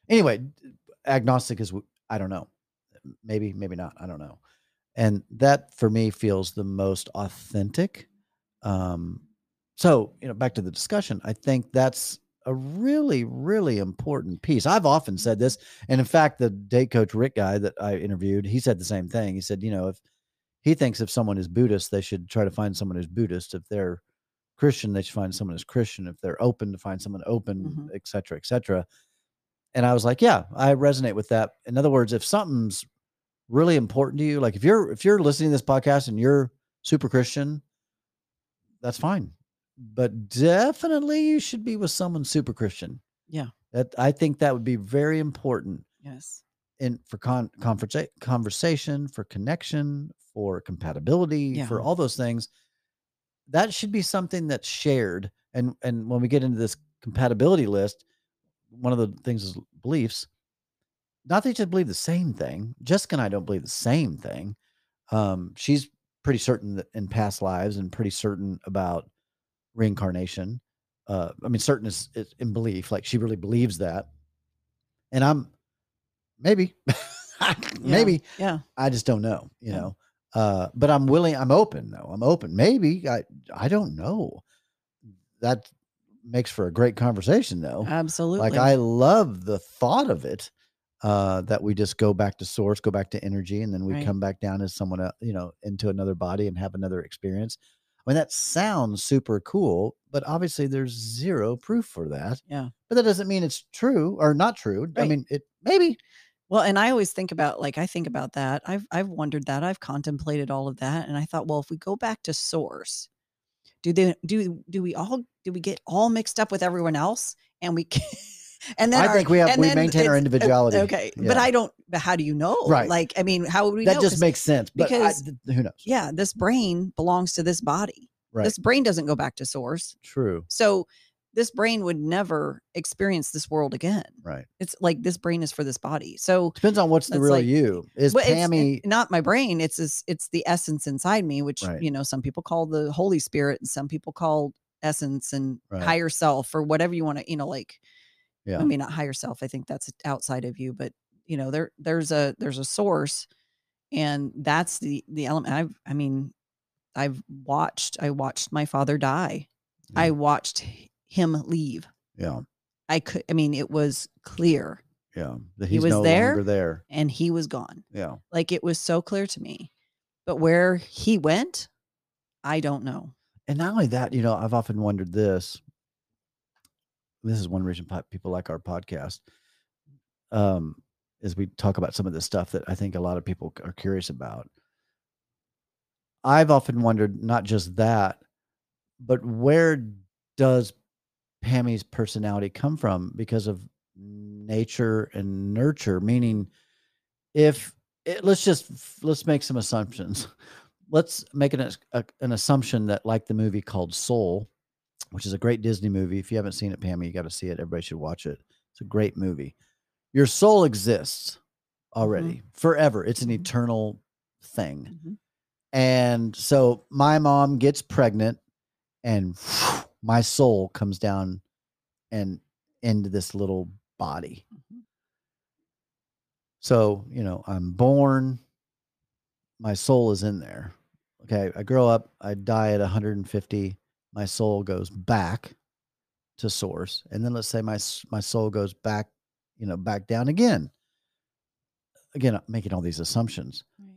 Anyway agnostic is I don't know. Maybe maybe not. I don't know and that for me feels the most authentic um so you know back to the discussion i think that's a really really important piece. I've often said this and in fact the date coach rick guy that i interviewed he said the same thing. He said you know if he thinks if someone is buddhist they should try to find someone who's buddhist. If they're christian they should find someone who's christian. If they're open to find someone open Mhm. et cetera et cetera. And i was like yeah i resonate with that. In other words if something's really important to you like if you're if you're listening to this podcast and you're super christian that's fine but definitely you should be with someone super christian Yeah. That I think that would be very important Yes. in for con- conversa- conversation, for connection, for compatibility, Yeah. for all those things. That should be something that's shared. And and when we get into this compatibility list, one of the things is beliefs. Not that you just believe the same thing. Jessica and I don't believe the same thing. Um, she's pretty certain that in past lives and pretty certain about reincarnation. Uh, I mean, certain is, is in belief, like she really believes that. And I'm maybe, maybe Yeah. I just don't know, you Yeah. know. Uh, but I'm willing, I'm open though. I'm open. Maybe I I don't know. That makes for a great conversation though. Absolutely. Like I love the thought of it. Uh, that we just go back to source, go back to energy, and then we Right. come back down as someone, el- you know, into another body and have another experience. I mean, that sounds super cool, but obviously there's zero proof for that. Yeah. But that doesn't mean it's true or not true. I mean, it maybe. Well, and I always think about like I think about that. I've I've wondered that. I've contemplated all of that, and I thought, well, if we go back to source, do they do do we all do we get all mixed up with everyone else, and we can, and then I our- think we have we maintain our uh, individuality. Okay, but I don't. But how do you know? Right. Like, I mean, how would we that just makes sense. But I- because- who knows? yeah, this brain belongs to this body. Right. This brain doesn't go back to source, True. so this brain would never experience this world again. Right. It's like this brain is for this body. So Depends on what's the real like- you. Is it's- Pammy not my brain. It's this, it's the essence inside me, which Right. you know some people call the Holy Spirit, and some people call essence and Right. higher self, or whatever you want to, you know, like. Yeah. I mean, not higher self. I think that's outside of you, but you know, there there's a there's a source, and that's the the element. I've I mean, I've watched. I watched my father die. I watched him leave. Yeah. I could. I mean, it was clear, Yeah. That He was no there? longer there. and he was gone. Yeah. Like it was so clear to me. But where he went, I don't know. And not only that, you know, I've often wondered this. This is one reason people like our podcast. Um, is we talk about some of the stuff that I think a lot of people are curious about. I've often wondered not just that, but where does Pammy's personality come from because of nature and nurture? Meaning, if it, let's just let's make some assumptions. Let's make an, a, an assumption that, like the movie called Soul, which is a great Disney movie. If you haven't seen it, Pammy, you got to see it. Everybody should watch it. It's a great movie. Your soul exists already forever. It's an Mhm. eternal thing. Mhm. And so my mom gets pregnant and my soul comes down and into this little body. Mhm. So, you know, I'm born, my soul is in there. Okay. I grow up, I die at 150, my soul goes back to source. And then let's say my my soul goes back, you know, back down again. Again, I'm making all these assumptions Right.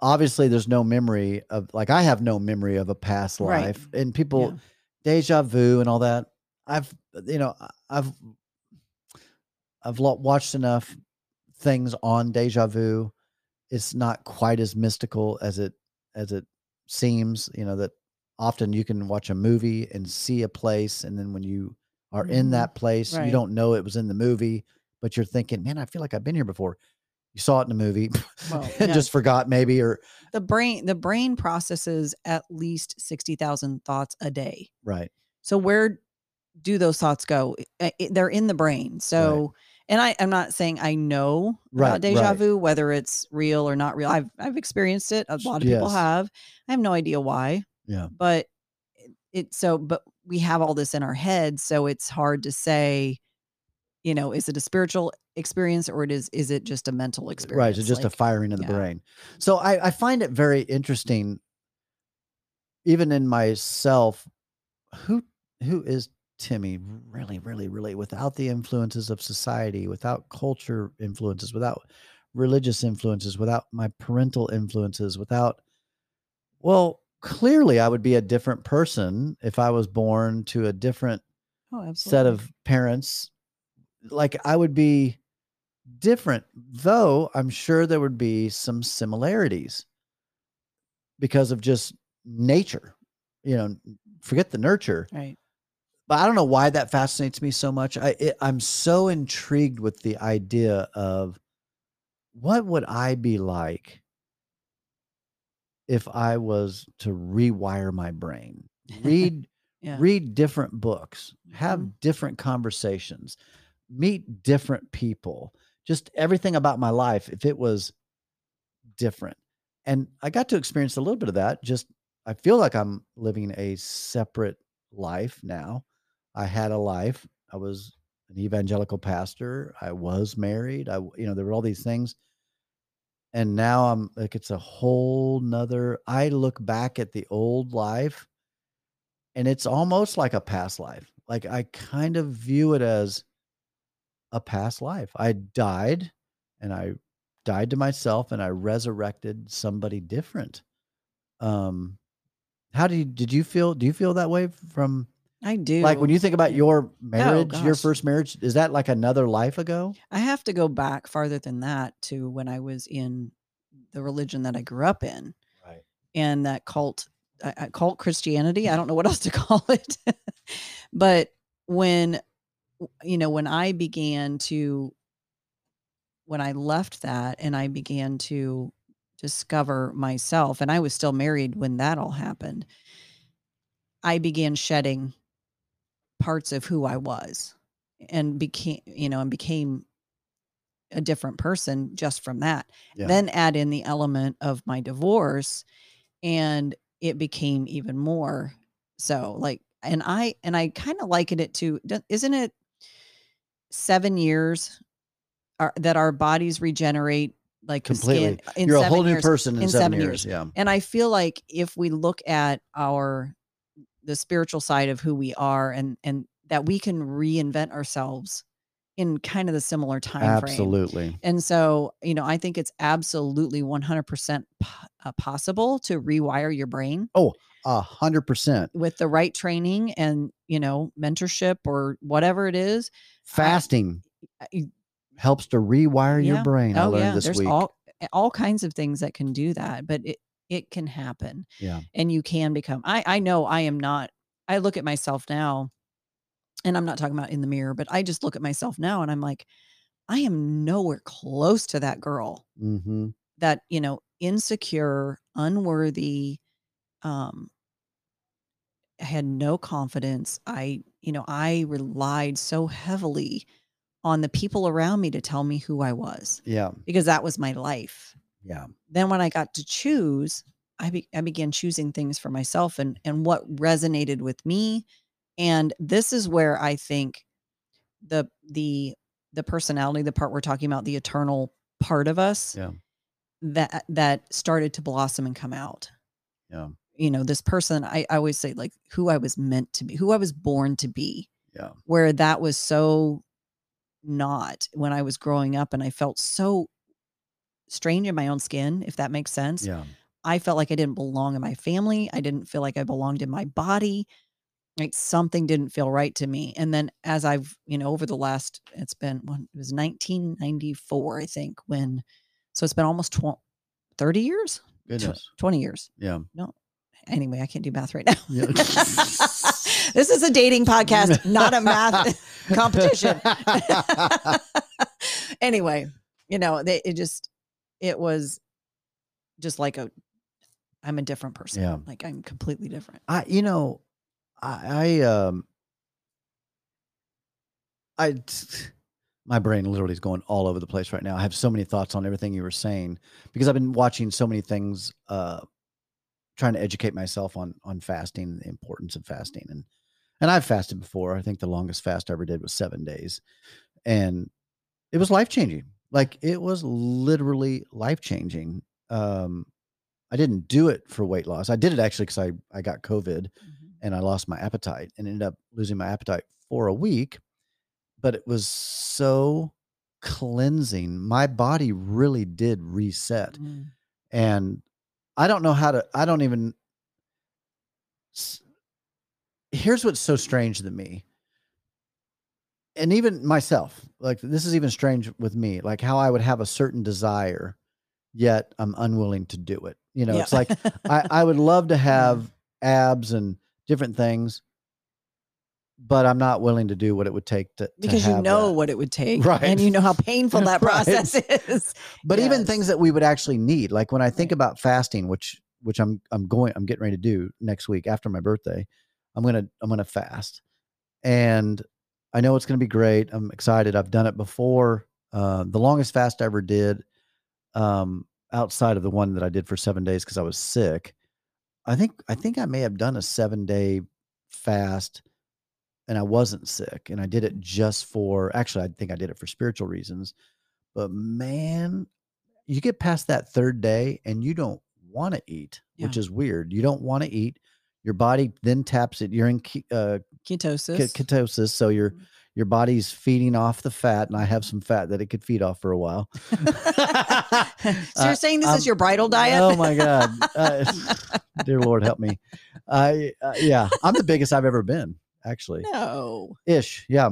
obviously there's no memory of like I have no memory of a past Right. life and people Yeah. deja vu and all that. I've you know I've I've watched enough things on deja vu. It's not quite as mystical as it as it seems. You know that often you can watch a movie and see a place, and then when you are in Mhm. that place, you don't know it was in the movie, but you're thinking, "Man, I feel like I've been here before." You saw it in the movie Well, and yeah. just forgot maybe, or The brain the brain processes at least 60,000 thoughts a day. right. So where do those thoughts go? They're in the brain. So and I I'm not saying I know Right, about deja right. vu whether it's real or not real. I've I've experienced it. A lot of people have. I have no idea why. Yeah. but it, it so but we have all this in our head so it's hard to say you know is it a spiritual experience or it is is it just a mental experience Right. So just a firing of the yeah. brain. So I, I find it very interesting, even in myself, who who is Timmy really, really, really without the influences of society, without culture influences, without religious influences, without my parental influences, without well, clearly I would be a different person if I was born to a different oh set of parents. Like i would be different though i'm sure there would be some similarities because of just nature you know forget the nurture. Right. But I don't know why that fascinates me so much. I it, I'm so intrigued with the idea of what would I be like if I was to rewire my brain, read Yeah. read different books, have Mhm. different conversations, meet different people, just everything about my life if it was different. And I got to experience a little bit of that. Just I feel like I'm living a separate life now. I had a life. I was an evangelical pastor. I was married. I you know, there were all these things. And now I'm like, it's a whole nother. I look back at the old life and it's almost like a past life. Like I kind of view it as a past life. I died and I died to myself and I resurrected somebody different. Um how do you did you feel do you feel that way from I do. like when you think about your marriage, your first marriage, is that like another life ago? I have to go back farther than that to when I was in the religion that I grew up in Right. and that cult uh, uh, cult Christianity. I don't know what else to call it. but when you know when I began to when I left that and I began to discover myself and I was still married when that all happened. I began shedding parts of who I was and became you know and became a different person just from that. Yeah. Then add in the element of my divorce and it became even more so like and I and I kind of liken it to isn't it 7 years are, that our bodies regenerate like skin Completely. in You're a 7 whole new years. person in, in seven, seven years. years. Yeah. And I feel like if we look at our the spiritual side of who we are and and that we can reinvent ourselves in kind of the similar time frame. Absolutely. And so, you know, I think it's absolutely 100% po- uh, possible to rewire your brain oh A hundred percent. with the right training and, you know, mentorship or whatever it is. Fasting I- helps to rewire your Yeah. brain. I oh learned yeah, this there's week. all all kinds of things that can do that, but it it can happen. Yeah. and you can become i i know i am not i look at myself now and i'm not talking about in the mirror but i just look at myself now and i'm like i am nowhere close to that girl hmm that you know insecure unworthy um I had no confidence i you know i relied so heavily on the people around me to tell me who i was Yeah. because that was my life Yeah. then when I got to choose, I, be, I began choosing things for myself and and what resonated with me. And this is where I think the the the personality, the part we're talking about, the eternal part of us, Yeah. that that started to blossom and come out. Yeah. You know, this person, I, I always say like who I was meant to be, who I was born to be. Yeah. Where that was so not when I was growing up and I felt so strange in my own skin, if that makes sense. Yeah. I felt like I didn't belong in my family. I didn't feel like I belonged in my body. Like something didn't feel right to me. And then as I've, you know, over the last, it's been, when it was 1994, I think, when, so it's been almost 20, 30 years, Tw- Goodness. 20 years. Yeah. No. Anyway, I can't do math right now. Yeah. this is a dating podcast, not a math competition. anyway, you know, they, it just, it was just like a, I'm a different person. Yeah. Like I'm completely different. I, you know, I, I, um, I, my brain literally is going all over the place right now. I have so many thoughts on everything you were saying because I've been watching so many things, uh, trying to educate myself on on fasting, the importance of fasting, and and I've fasted before. I think the longest fast I ever did was seven days, and it was life changing. Like it was literally life changing. Um, I didn't do it for weight loss. I did it actually because I I got COVID and I lost my appetite and ended up losing my appetite for a week. But it was so cleansing. My body really did reset. Mm. And I don't know how to, I don't even. Here's what's so strange to me. And even myself, like this is even strange with me, like how I would have a certain desire, yet I'm unwilling to do it. You know, Yeah. it's like I, I would love to have abs and different things, but I'm not willing to do what it would take to to because you know that. what it would take Right. and you know how painful that Right. process is But even things that we would actually need, like when I think Right. about fasting, which which I'm I'm going I'm getting ready to do next week after my birthday, I'm gonna I'm gonna fast, and I know it's gonna be great. I'm excited. I've done it before. Uh, the longest fast I ever did, um, outside of the one that I did for seven days because I was sick. I think I think I may have done a seven day fast, and I wasn't sick, and I did it just for. Actually, I think I did it for spiritual reasons. But man, you get past that third day and you don't want to eat, which is weird. You don't want to eat. Your body then taps it. You're in ke- uh, ketosis ke- ketosis, so your Mhm. your body's feeding off the fat, and I have some fat that it could feed off for a while. so Uh, you're saying this um, is your bridal diet Oh my God, uh, dear Lord, help me. I uh, yeah, I'm the biggest I've ever been, actually no ish. Yeah,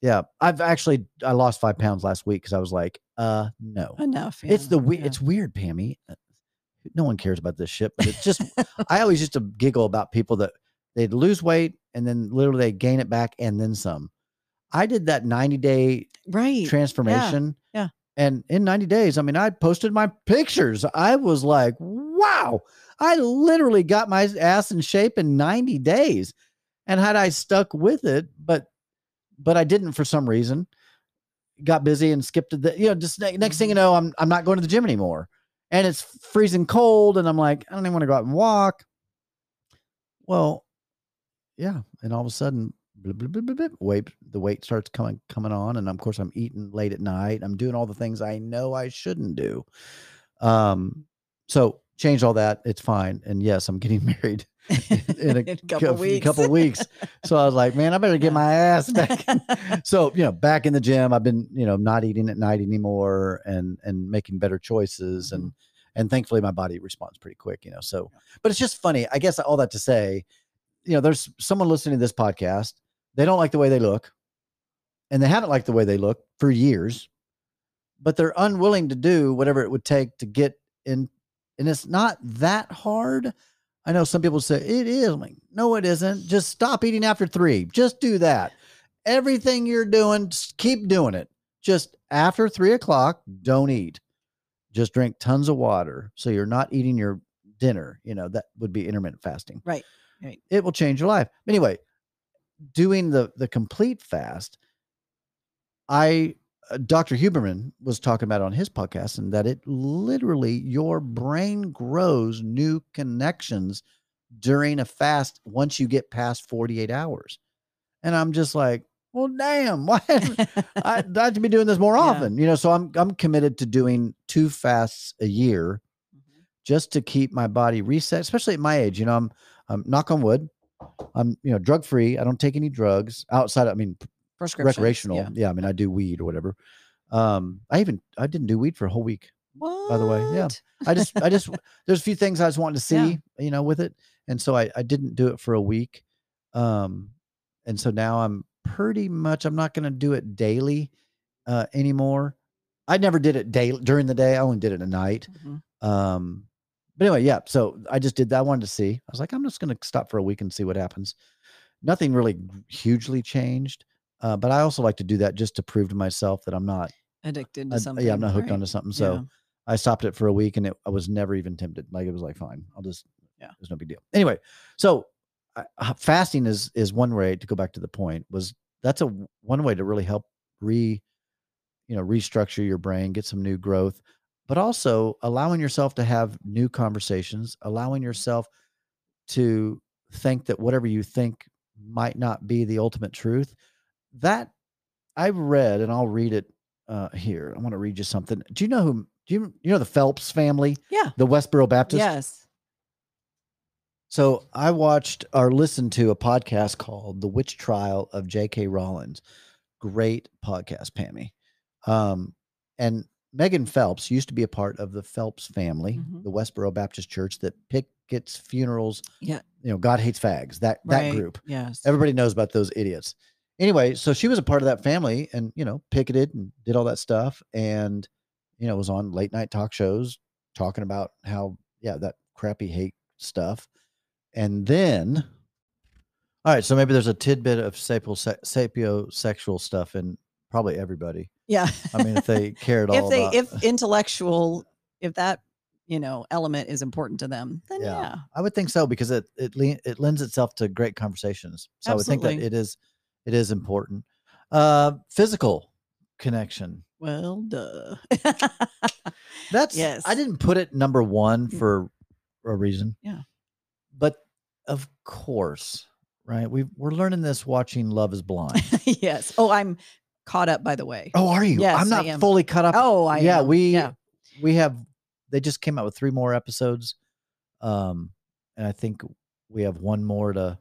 yeah. I've actually I lost five pounds last week because I was like, uh, no. enough It's the we- yeah. it's weird, Pammy. No one cares about this shit, but it's just I always used to giggle about people that they'd lose weight and then literally they gain it back and then some. I did that 90 day right transformation. yeah. And in 90 days, I mean, I posted my pictures. I was like, wow, I literally got my ass in shape in 90 days. And had I stuck with it, but but I didn't for some reason, got busy and skipped the, you know, just ne- next thing mm-hmm. you know, I'm I'm not going to the gym anymore. And it's freezing cold. And I'm like, I don't even want to go out and walk. Well, yeah. And all of a sudden, the weight starts coming coming on and of course i'm eating late at night i'm doing all the things i know i shouldn't do um so change all that it's fine. And yes i'm getting married in a, couple cou- weeks couple weeks. so i was like man i better get my ass back. So you know back in the gym i've been you know not eating at night anymore and and making better choices. And mm-hmm. and thankfully my body responds pretty quick you know so but it's just funny i guess all that to say you know there's someone listening to this podcast they don't like the way they look and they haven't liked the way they look for years but they're unwilling to do whatever it would take to get in and it's not that hard. I know some people say it is. I'm like no it isn't. Just stop eating after three. Just do that. Everything you're doing just keep doing it. Just after three o'clock don't eat. Just drink tons of water so you're not eating your dinner. You know that would be intermittent fasting. Right, right. it will change your life. Anyway doing the the complete fast i dr huberman was talking about on his podcast and that it literally your brain grows new connections during a fast once you get past 48 hours and i'm just like well damn why I, I have to be doing this more Yeah. often you know so i'm i'm committed to doing two fasts a year Mhm. just to keep my body reset, especially at my age. You know, I'm, I'm knock on wood. I'm, you know, drug free. I don't take any drugs outside. I mean, recreational. yeah. Yeah. I mean, I do weed or whatever. Um, I even, I didn't do weed for a whole week. What? By the way, yeah. I just, I just, there's a few things I just wanted to see, Yeah. you know, with it. And so I, I didn't do it for a week. Um, and so now I'm pretty much, I'm not going to do it daily, uh, anymore. I never did it daily during the day. I only did it at night. Mhm. Um, but anyway, yeah. So I just did that. I wanted to see. I was like, I'm just going to stop for a week and see what happens. Nothing really hugely changed. Uh, but I also like to do that just to prove to myself that I'm not, Addicted to something. yeah, I'm not hooked right. onto something. So Yeah. I stopped it for a week and it, I was never even tempted. Like it was like, fine, I'll just, Yeah. there's no big deal. Anyway, so uh, fasting is is one way to go back to the point. Was that's a one way to really help re, you know, restructure your brain, get some new growth, but also allowing yourself to have new conversations, allowing yourself to think that whatever you think might not be the ultimate truth. That I've read, and I'll read it uh, here. I want to read you something. Do you know who? Do you you know the Phelps family, Yeah. the Westboro Baptist? Yes. So I watched or listened to a podcast called The Witch Trial of J.K. Rowling. Great podcast, Pammy. Um, and Megan Phelps used to be a part of the Phelps family, Mhm. the Westboro Baptist Church that pickets funerals. Yeah. You know, God hates fags. That that group. Yes. Everybody knows about those idiots. Anyway, so she was a part of that family and, you know, picketed and did all that stuff and, you know, was on late night talk shows talking about how, yeah, that crappy hate stuff. And then All right, so maybe there's a tidbit of sapio sapiosexual stuff in probably everybody. Yeah. I mean, if they care at if all they about, if intellectual if that you know element is important to them, then Yeah. yeah. I would think so because it it it lends itself to great conversations. So I would think that it is it is important. Uh, physical connection. Well, duh. That's Yes. I didn't put it number one Mm. for a reason. Yeah. But of course, right? We we're learning this watching Love Is Blind. yes. Oh, I'm caught up by the way. oh, are you? Yes, I'm not fully caught up. Oh, I yeah, am. we yeah. we have they just came out with three more episodes. Um and I think we have one more to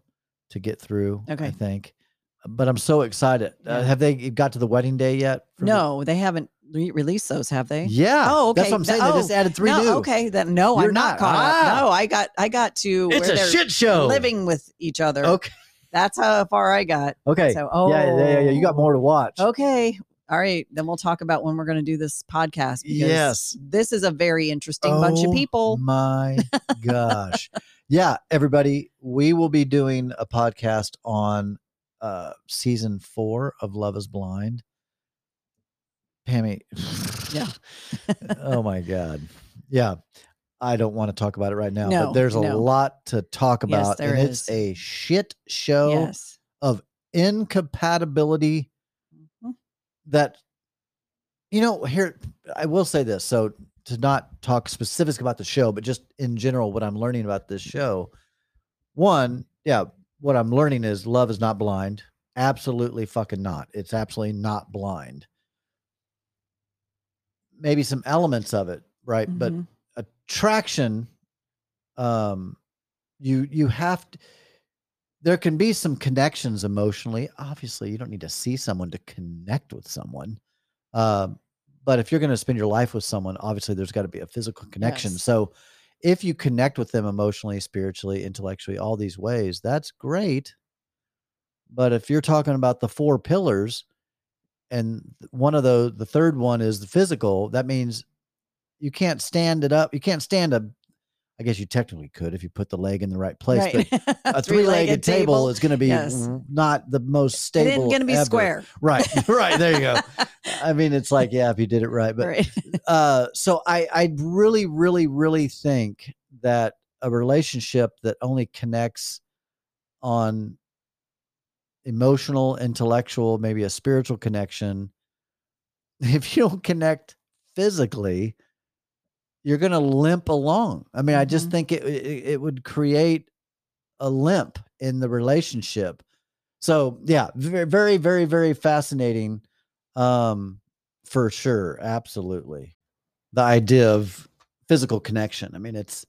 to get through, Okay. I think. But I'm so excited. Uh, have they got to the wedding day yet? the- No, they haven't re- released those, have they? Yeah. Oh, That's okay. what I'm saying. No- they just added three no, new. okay. Then no, You're I'm not, not. caught Ah. up. No, I got I got to It's where a shit show. living with each other. Okay. That's how far I got. Okay. So oh yeah, yeah, yeah, yeah. You got more to watch. Okay. All right. Then we'll talk about when we're going to do this podcast. because Yes. This is a very interesting bunch of Oh people. My gosh. yeah, everybody, we will be doing a podcast on uh season 4 of Love is Blind. Pammy. Yeah. oh my god. Yeah. I don't want to talk about it right now, No, but there's a no. lot to talk Yes, about there and it's a shit show Yes. of incompatibility Mhm. that you know here i will say this so to not talk specifics about the show but just in general what i'm learning about this show one yeah what i'm learning is love is not blind. Absolutely fucking not. It's absolutely not blind. Maybe some elements of it right? But Mhm. attraction um you you have to there can be some connections emotionally. Obviously you don't need to see someone to connect with someone. Um but if you're going to spend your life with someone obviously there's got to be a physical connection. Yes. so if you connect with them emotionally spiritually intellectually all these ways that's great. But if you're talking about the four pillars and one of those the third one is the physical that means you can't stand it up you can't stand a i guess you technically could if you put the leg in the right place Right. but a three-legged table, is going to be Yes. not the most stable It isn't going to be ever. square. right right there you go i mean it's like yeah if you did it right but right. uh so i i really really really think that a relationship that only connects on emotional intellectual maybe a spiritual connection if you don't connect physically you're going to limp along. I mean i just Mhm. think it, it it would create a limp in the relationship. So yeah very very very very fascinating um for sure absolutely the idea of physical connection. I mean it's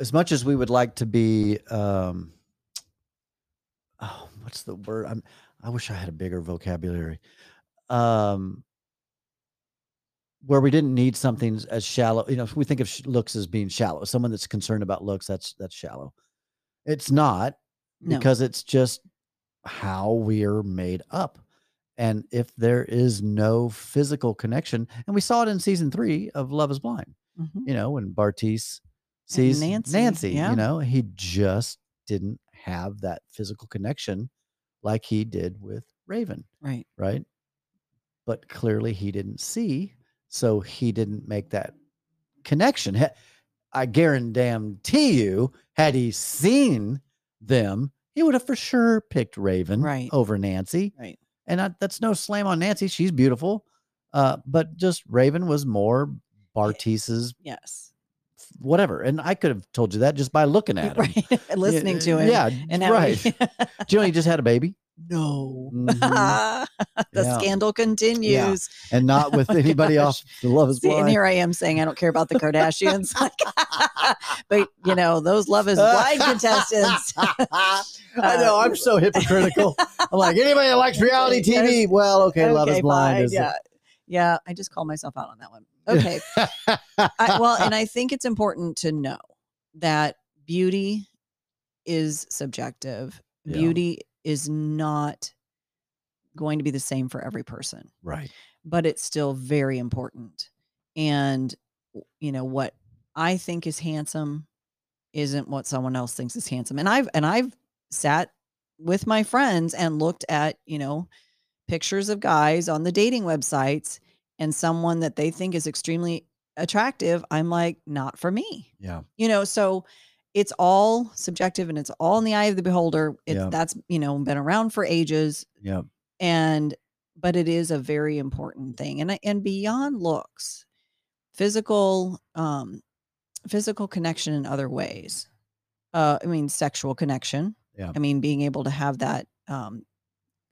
as much as we would like to be um oh what's the word? I'm i wish i had a bigger vocabulary. Um where we didn't need something as shallow you know we think of sh- looks as being shallow someone that's concerned about looks that's that's shallow it's not No. because it's just how we're made up and if there is no physical connection and we saw it in season three of love is blind Mhm. you know when Bartise sees Nancy, nancy, yeah. you know he just didn't have that physical connection like he did with raven Right. right but clearly he didn't see so he didn't make that connection i guarantee you had he seen them he would have for sure picked raven Right. over nancy Right. and I, that's no slam on nancy she's beautiful uh, but just raven was more Bartise's Yes. whatever and i could have told you that just by looking at him Right. Listening to him. yeah And right he- do you know he just had a baby no. Mhm. the Yeah. scandal continues. and not with anybody off the love is See, and here I am saying I don't care about the Kardashians. but you know, those love is blind contestants. I know. I'm so hypocritical. I'm like anybody that likes reality. TV. Well, okay, Love is Blind. Is yeah. Yeah. I just called myself out on that one. Okay. I, well, and I think it's important to know that beauty is subjective. Yeah. Beauty is not going to be the same for every person, right. but it's still very important. And, you know, what I think is handsome isn't what someone else thinks is handsome. And I've, and I've sat with my friends and looked at, you know, pictures of guys on the dating websites and someone that they think is extremely attractive, I'm like, not for me. Yeah. You know, so it's all subjective and it's all in the eye of the beholder. It's Yeah. that's, you know, been around for ages Yeah. and but it is a very important thing. And and beyond looks, physical um physical connection in other ways. Uh I mean sexual connection. Yeah. I mean being able to have that um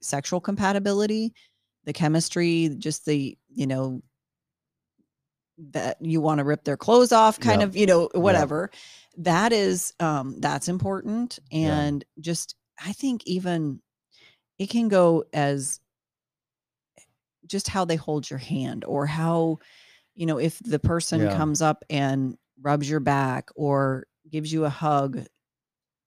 sexual compatibility, the chemistry, just the, you know, that you want to rip their clothes off kind Yeah. of, you know, whatever. That is um that's important Yeah. and just I think even it can go as just how they hold your hand or how you know if the person comes up and rubs your back or gives you a hug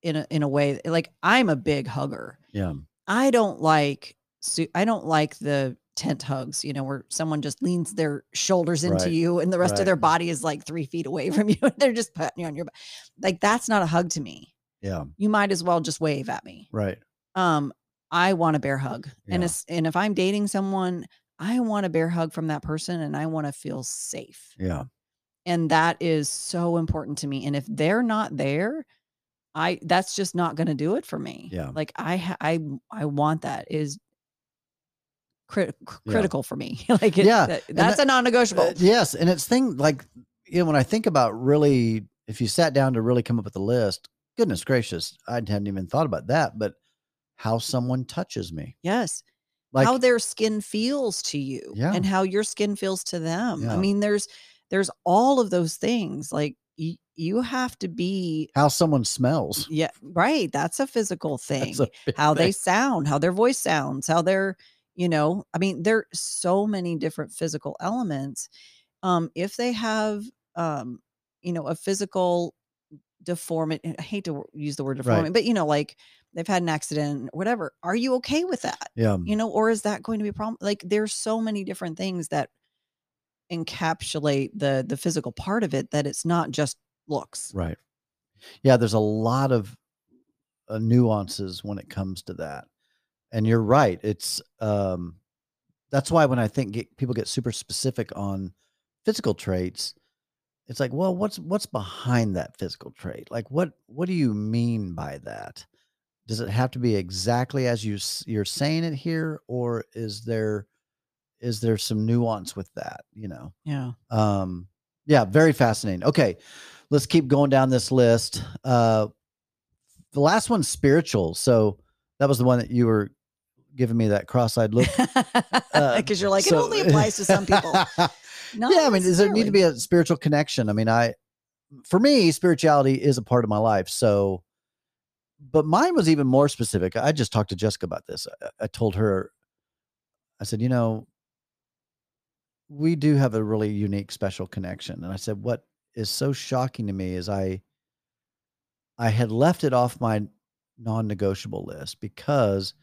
in a in a way like I'm a big hugger. Yeah. I don't like su- I don't like the tent hugs, you know, where someone just leans their shoulders into Right. you and the rest Right. of their body is like three feet away from you and they're just patting you on your back. Like that's not a hug to me. Yeah. You might as well just wave at me. Right. Um, I want a bear hug. And Yeah. it's, and if I'm dating someone, I want a bear hug from that person and I want to feel safe. Yeah. And that is so important to me. And if they're not there, I that's just not going to do it for me. Yeah. Like I I I want that is crit- cr- Yeah. critical for me. like it, Yeah, that- that's that- a non-negotiable. Uh, yes, and it's thing like you know when I think about really, if you sat down to really come up with a list, goodness gracious, I hadn't even thought about that. But how someone touches me, yes. like how their skin feels to you Yeah. and how your skin feels to them. Yeah. I mean, there's there's all of those things. Like y- you have to be how someone smells. yeah, right. That's a physical thing. A how they sound, how their voice sounds, how they're, you know, I mean, there are so many different physical elements. Um, if they have um, you know, a physical deformity, I hate to use the word Right. deformity, but you know, like they've had an accident, or whatever. Are you okay with that? Yeah, you know or is that going to be a problem like there's so many different things that encapsulate the the physical part of it that it's not just looks right. Yeah, there's a lot of uh, nuances when it comes to that, and you're right. It's um, that's why when I think get, people get super specific on physical traits, it's like, well, what's what's behind that physical trait? Like, what what do you mean by that? Does it have to be exactly as you you're saying it here, or is there is there some nuance with that? You know, yeah um, yeah, very fascinating. Okay, let's keep going down this list. Uh, the last one's spiritual. So that was the one that you were giving me that cross-eyed look. Uh, because you're like so- it only applies to some people yeah, I mean, does there need to be a spiritual connection? I mean, I, for me, spirituality is a part of my life. So, but mine was even more specific. I just talked to Jessica about this. I, I told her, I said, you know, we do have a really unique, special connection. And I said, what is so shocking to me is I, I had left it off my non-negotiable list because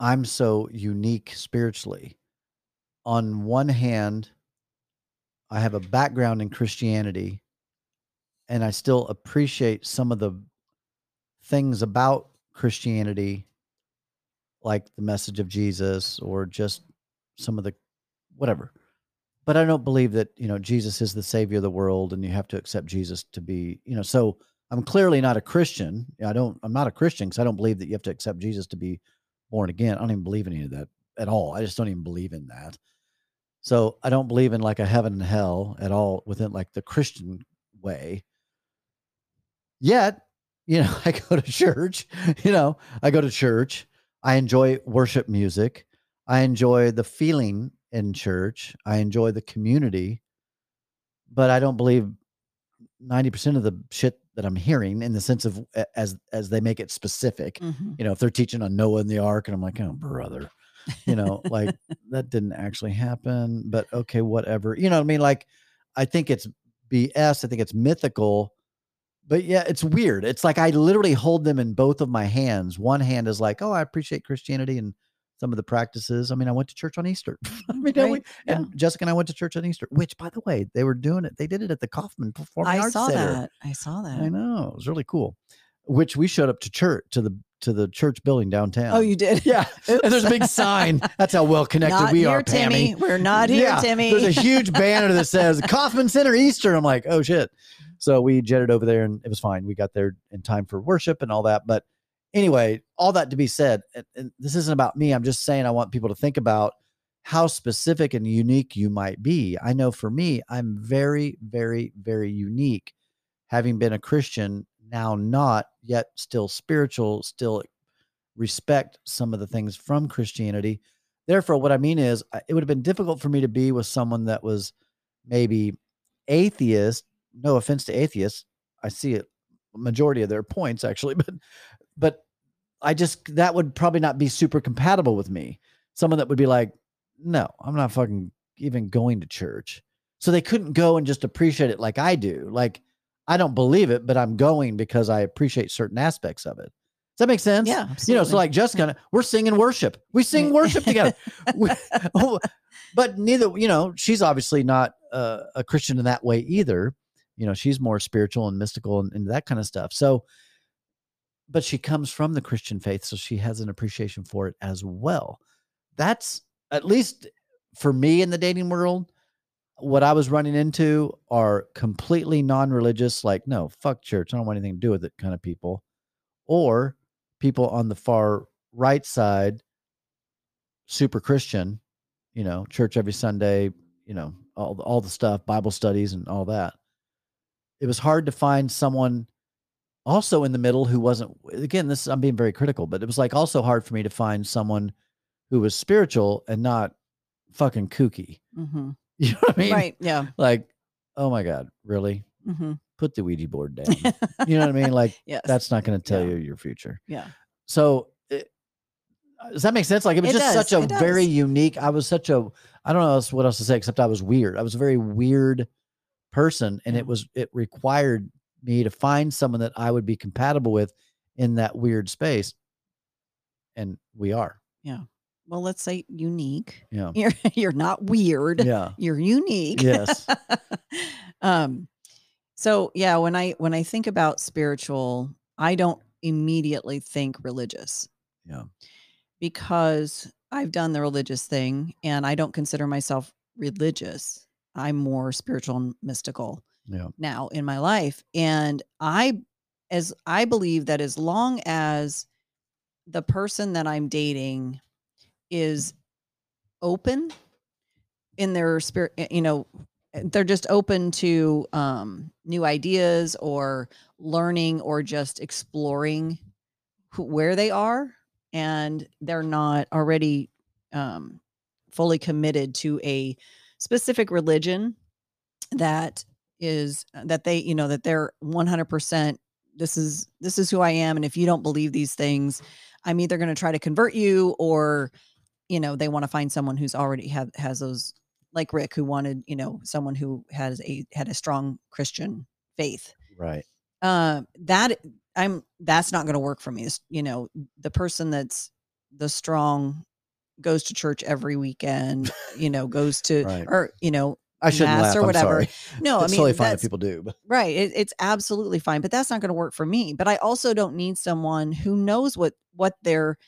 I'm so unique spiritually on one hand, I have a background in Christianity and I still appreciate some of the things about Christianity, like the message of Jesus or just some of the whatever. But I don't believe that, you know, Jesus is the savior of the world and you have to accept Jesus to be, you know, so I'm clearly not a Christian. I don't, I'm not a Christian because I don't believe that you have to accept Jesus to be born again. I don't even believe in any of that at all. I just don't even believe in that. So I don't believe in like a heaven and hell at all within like the Christian way. Yet, you know, I go to church, you know, I go to church. I enjoy worship music. I enjoy the feeling in church. I enjoy the community. But I don't believe 90% of the shit that I'm hearing in the sense of as as they make it specific. Mhm. You know, if they're teaching on Noah and the ark and I'm like, "Oh, brother." you know like that didn't actually happen but okay whatever you know what i mean like i think it's bs i think it's mythical but yeah it's weird it's like i literally hold them in both of my hands one hand is like oh i appreciate christianity and some of the practices i mean i went to church on easter i mean Right, went- yeah. and jessica and i went to church on easter which by the way they were doing it they did it at the Kauffman performing i arts saw that i saw that I know. It was really cool. which we showed up to church to the to the church building oh, downtown. Oh, you did? yeah. And there's a big sign. That's how well connected Not we here, are, Timmy. Pammy. We're not here, Yeah, Timmy. There's a huge banner that says Kauffman Center Easter. I'm like, oh shit. So we jetted over there and it was fine. We got there in time for worship and all that. But anyway, all that to be said, and, this isn't about me. I'm just saying I want people to think about how specific and unique you might be. I know for me, I'm very, very, very unique, having been a Christian, now not, yet still spiritual, still respect some of the things from Christianity. Therefore, what I mean is, it would have been difficult for me to be with someone that was maybe atheist. No offense to atheists, I see it majority of their points actually, but but I just that would probably not be super compatible with me. Someone that would be like, no, I'm not fucking even going to church. So they couldn't go and just appreciate it like I do. Like I don't believe it, but I'm going because I appreciate certain aspects of it. Does that make sense? yeah. You know, so like Jessica, we're singing worship. We sing worship together. We- oh, but neither, you know, she's obviously not uh, a Christian in that way either. You know, she's more spiritual and mystical and, and that kind of stuff. So, but she comes from the Christian faith, so she has an appreciation for it as well. That's at least for me in the dating world. What I was running into are completely non-religious, like no, fuck church. I don't want anything to do with it, kind of people, or people on the far right side, super Christian, you know, church every Sunday, you know, all all the stuff, Bible studies and all that. It was hard to find someone also in the middle who wasn't again, this I'm being very critical, but it was like also hard for me to find someone who was spiritual and not fucking kooky. Mhm. You know what I mean? right. Yeah. Like, oh my God, really? hmm Put the Ouija board down. you know what I mean? Like yes. that's not going to tell Yeah. you your future. yeah. So it, does that make sense? Like it was It just such a very unique. I was such a I don't know what else to say except I was weird. I was a very weird person, and it was it required me to find someone that I would be compatible with in that weird space, and we are. Yeah. Well, let's say unique. Yeah. You're you're not weird. Yeah. You're unique. Yes. um so yeah, when I when I think about spiritual, I don't immediately think religious. Yeah. Because I've done the religious thing and I don't consider myself religious. I'm more spiritual and mystical Yeah. now in my life and I as I believe that as long as the person that I'm dating is open in their spirit eh, you know they're just open to um new ideas or learning or just exploring who, where they are and they're not already um fully committed to a specific religion that is uh, that they you know that they're 100% this is this is who I am and if you don't believe these things I'm either going to try to convert you or you know they want to find someone who's already have has those like Rick who wanted you know someone who has a had a strong Christian faith Right. uh, that I'm that's not going to work for me. It's, you know, the person that's the strong goes to church every weekend, you know, goes to Right. or you know, I shouldn't laugh. or I'm whatever. sorry. no, it's I mean totally fine if people do. But right. It, it's absolutely fine, but that's not going to work for me. But I also don't need someone who knows what what their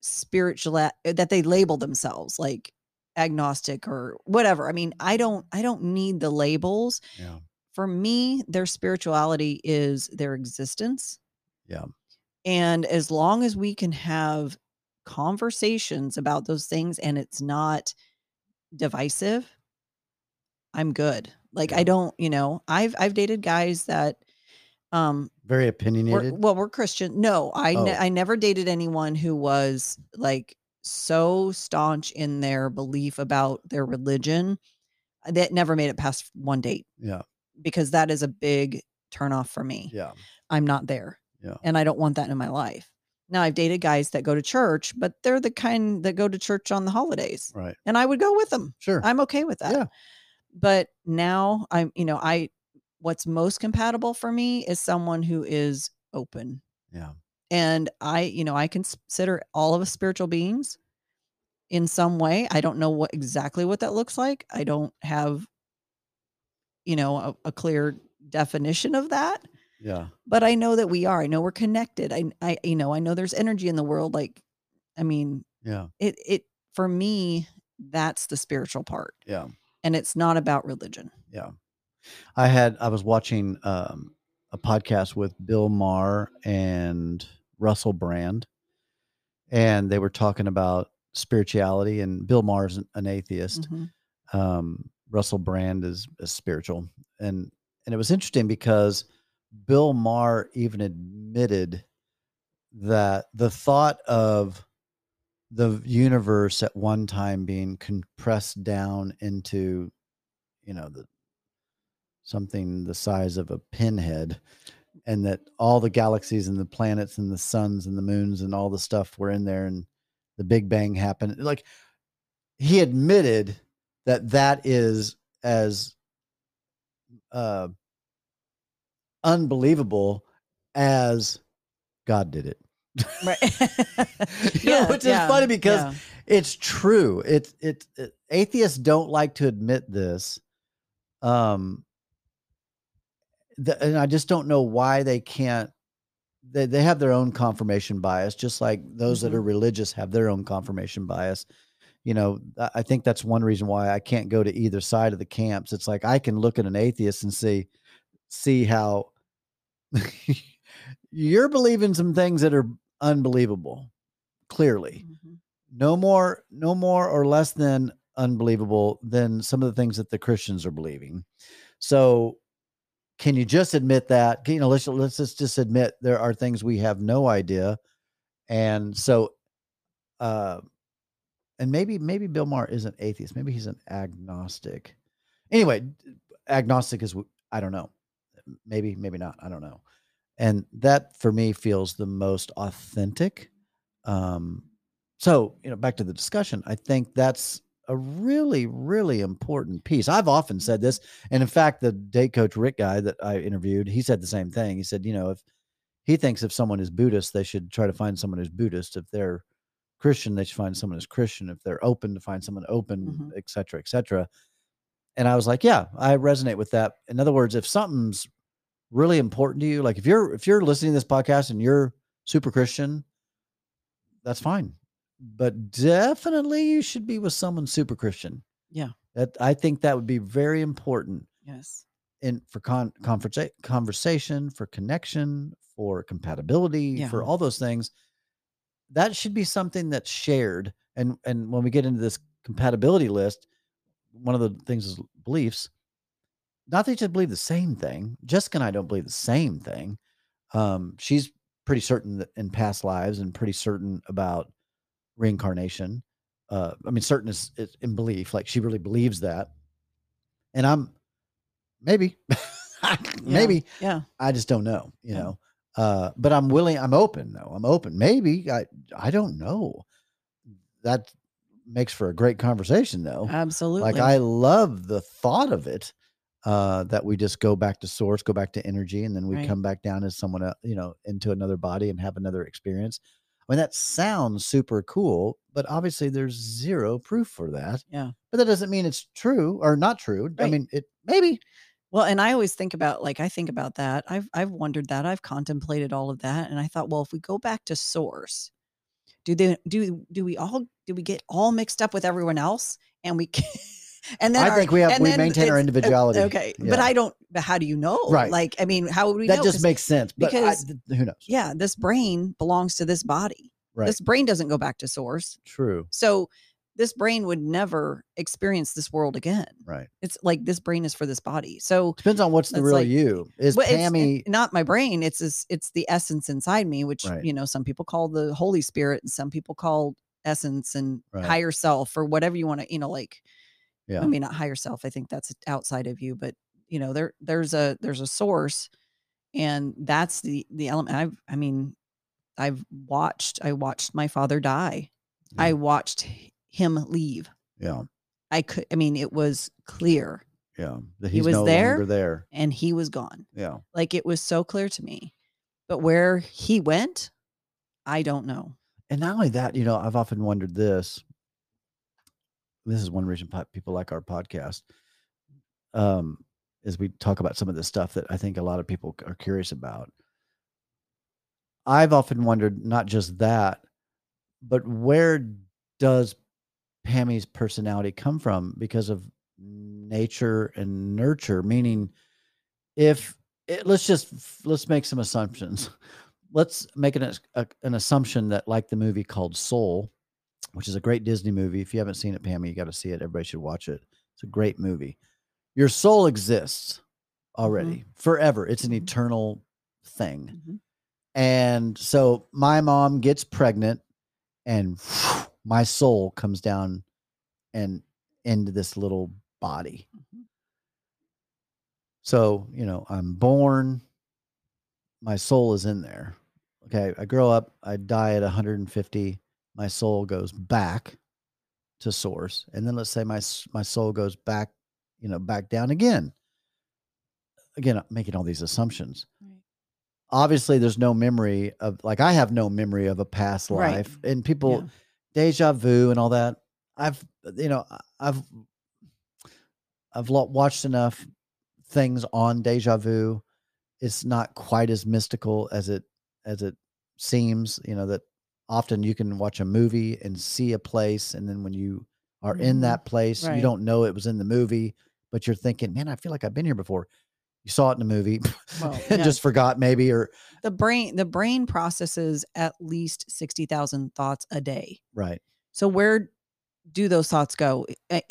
spiritual eh, that they label themselves like agnostic or whatever. I mean, I don't I don't need the labels yeah. for me, their spirituality is their existence. Yeah. And as long as we can have conversations about those things and it's not divisive, I'm good. Like. I don't, you know, I've I've dated guys that um Very were, opinionated. well, we're Christian. No, I ne- Oh. I never dated anyone who was like so staunch in their belief about their religion that never made it past one date Yeah. because that is a big turnoff for me. Yeah. I'm not there. Yeah. And I don't want that in my life. Now I've dated guys that go to church, but they're the kind that go to church on the holidays. Right. And I would go with them. Sure. I'm okay with that. Yeah. But now I'm, you know, I what's most compatible for me is someone who is open. Yeah. And I, you know, I consider all of us spiritual beings in some way. I don't know what exactly what that looks like. I don't have, you know, a, a clear definition of that. Yeah. but I know that we are. I know we're connected. I, I, you know, I know there's energy in the world. Like, I mean, Yeah. it, it, for me, that's the spiritual part. Yeah. And it's not about religion. Yeah. I had I was watching um a podcast with Bill Maher and Russell Brand and they were talking about spirituality and Bill Maher's an, an atheist. Mhm. Um Russell Brand is, is spiritual. And and it was interesting because Bill Maher even admitted that the thought of the universe at one time being compressed down into you know the something the size of a pinhead and that all the galaxies and the planets and the suns and the moons and all the stuff were in there and the big bang happened. Like he admitted that that is as uh unbelievable as god did it Right. You know, which is funny because yeah. it's true. It's it, it atheists don't like to admit this. Um the, and I just don't know why they can't they, they have their own confirmation bias, just like those that are religious have their own confirmation bias. You know, I I think that's one reason why I can't go to either side of the camps. It's like I can look at an atheist and see see how you're believing some things that are unbelievable, clearly. Mhm. no more no more or less than unbelievable than some of the things that the christians are believing. So can you just admit that? You know let's let's just, just admit there are things we have no idea. And so uh and maybe maybe bill maher isn't atheist. Maybe he's an agnostic. Anyway agnostic is i don't know. Maybe maybe not. I don't know and that for me feels the most authentic um so you know back to the discussion i think that's a really really important piece. I've often said this and in fact the date coach rick guy that i interviewed he said the same thing. He said you know if he thinks if someone is buddhist they should try to find someone who's buddhist. If they're christian they should find someone who's christian. If they're open to find someone open etc. cetera et cetera. And i was like yeah i resonate with that. In other words if something's really important to you? Like if you're if you're listening to this podcast and you're super christian that's fine. But definitely you should be with someone super christian. Yeah. that i think that would be very important Yes. in for con- conversa- conversation for connection for compatibility for all those things. That should be something that's shared. And and when we get into this compatibility list one of the things is beliefs not that you just believe the same thing jessica and i don't believe the same thing um she's pretty certain that in past lives and pretty certain about reincarnation uh i mean certain is, is in belief like she really believes that and i'm maybe maybe Yeah. I just don't know, you Yeah. know. Uh, but I'm willing. I'm open though. I'm open. Maybe I. I don't know. That makes for a great conversation though. Absolutely. Like I love the thought of it. Uh, that we just go back to source, go back to energy, and then we Right. come back down as someone, el- you know, into another body and have another experience. I mean, that sounds super cool, but obviously there's zero proof for that. Yeah. But that doesn't mean it's true or not true. I mean, it maybe. Well, and I always think about like I think about that. I've I've wondered that. I've contemplated all of that and I thought, well, if we go back to source, do they do do we all do we get all mixed up with everyone else and we can, and then I our- think we have we maintain our individuality. Okay, but I don't but how do you know? Right. Like I mean, how would we that know? just makes sense. I- because- th- who knows? yeah, this brain belongs to this body. Right. This brain doesn't go back to source. True. So this brain would never experience this world again. Right. It's like this brain is for this body. So Depends on what's the real like- you. Is Well, Pammy not my brain. It's this, it's the essence inside me, which Right. you know some people call the Holy Spirit, and some people call essence and Right. higher self, or whatever you want to, you know, like. Yeah. I mean, not higher self. I think that's outside of you, but you know, there there's a there's a source, and that's the the element. I've I mean, I've watched. I watched my father die. I watched him leave. yeah, I could. I mean, it was clear, yeah. That He was no there? longer there. and he was gone. Yeah. Like it was so clear to me. But where he went, I don't know. And not only that, you know, I've often wondered this. This is one reason people like our podcast. Um, as we talk about some of the stuff that I think a lot of people are curious about. I've often wondered not just that, but where does Pammy's personality come from because of nature and nurture? Meaning, if it, let's just let's make some assumptions. Let's make an a, an assumption that, like the movie called Soul, which is a great Disney movie. If you haven't seen it, Pammy, you got to see it. Everybody should watch it. It's a great movie. Your soul exists already Mm-hmm. forever. It's an Mhm. eternal thing. Mhm. And so my mom gets pregnant and my soul comes down and into this little body. Mhm. So, you know, I'm born, my soul is in there. Okay. I grow up, I die at 150, my soul goes back to source. And then let's say my my soul goes back, you know, back down again. Again, I'm making all these assumptions. Right. Obviously, there's no memory of like I have no memory of a past Right. life. And people Yeah. deja vu and all that. I've you know I've I've watched enough things on deja vu. It's not quite as mystical as it as it seems. You know that often you can watch a movie and see a place, and then when you are in Mhm. that place, you don't know it was in the movie, but you're thinking, "Man, I feel like I've been here before." You saw it in the movie Well, and just forgot, maybe, or the brain the brain processes at least 60,000 thoughts a day. right, So where do those thoughts go?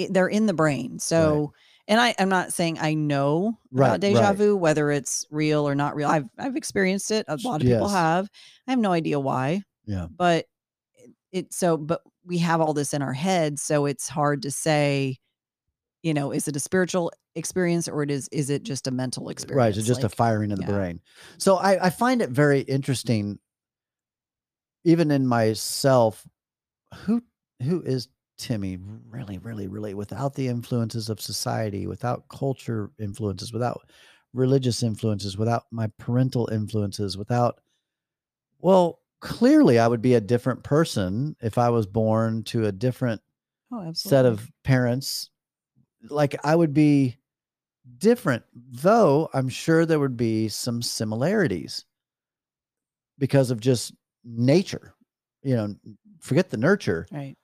They're in the brain. So and I I'm not saying I know Right, about deja right. vu whether it's real or not real. I've I've experienced it. A lot of people have. I have no idea why, yeah, but it, so but we have all this in our head, so it's hard to say you know, is it a spiritual experience or it is is it just a mental experience? right. So just a firing of the yeah. brain. So I, I find it very interesting, even in myself. Who who is Timmy really, really, really without the influences of society, without culture influences, without religious influences, without my parental influences, without well, clearly I would be a different person if I was born to a different oh, set of parents. Like I would be different, though I'm sure there would be some similarities because of just nature. You know, forget the nurture, right.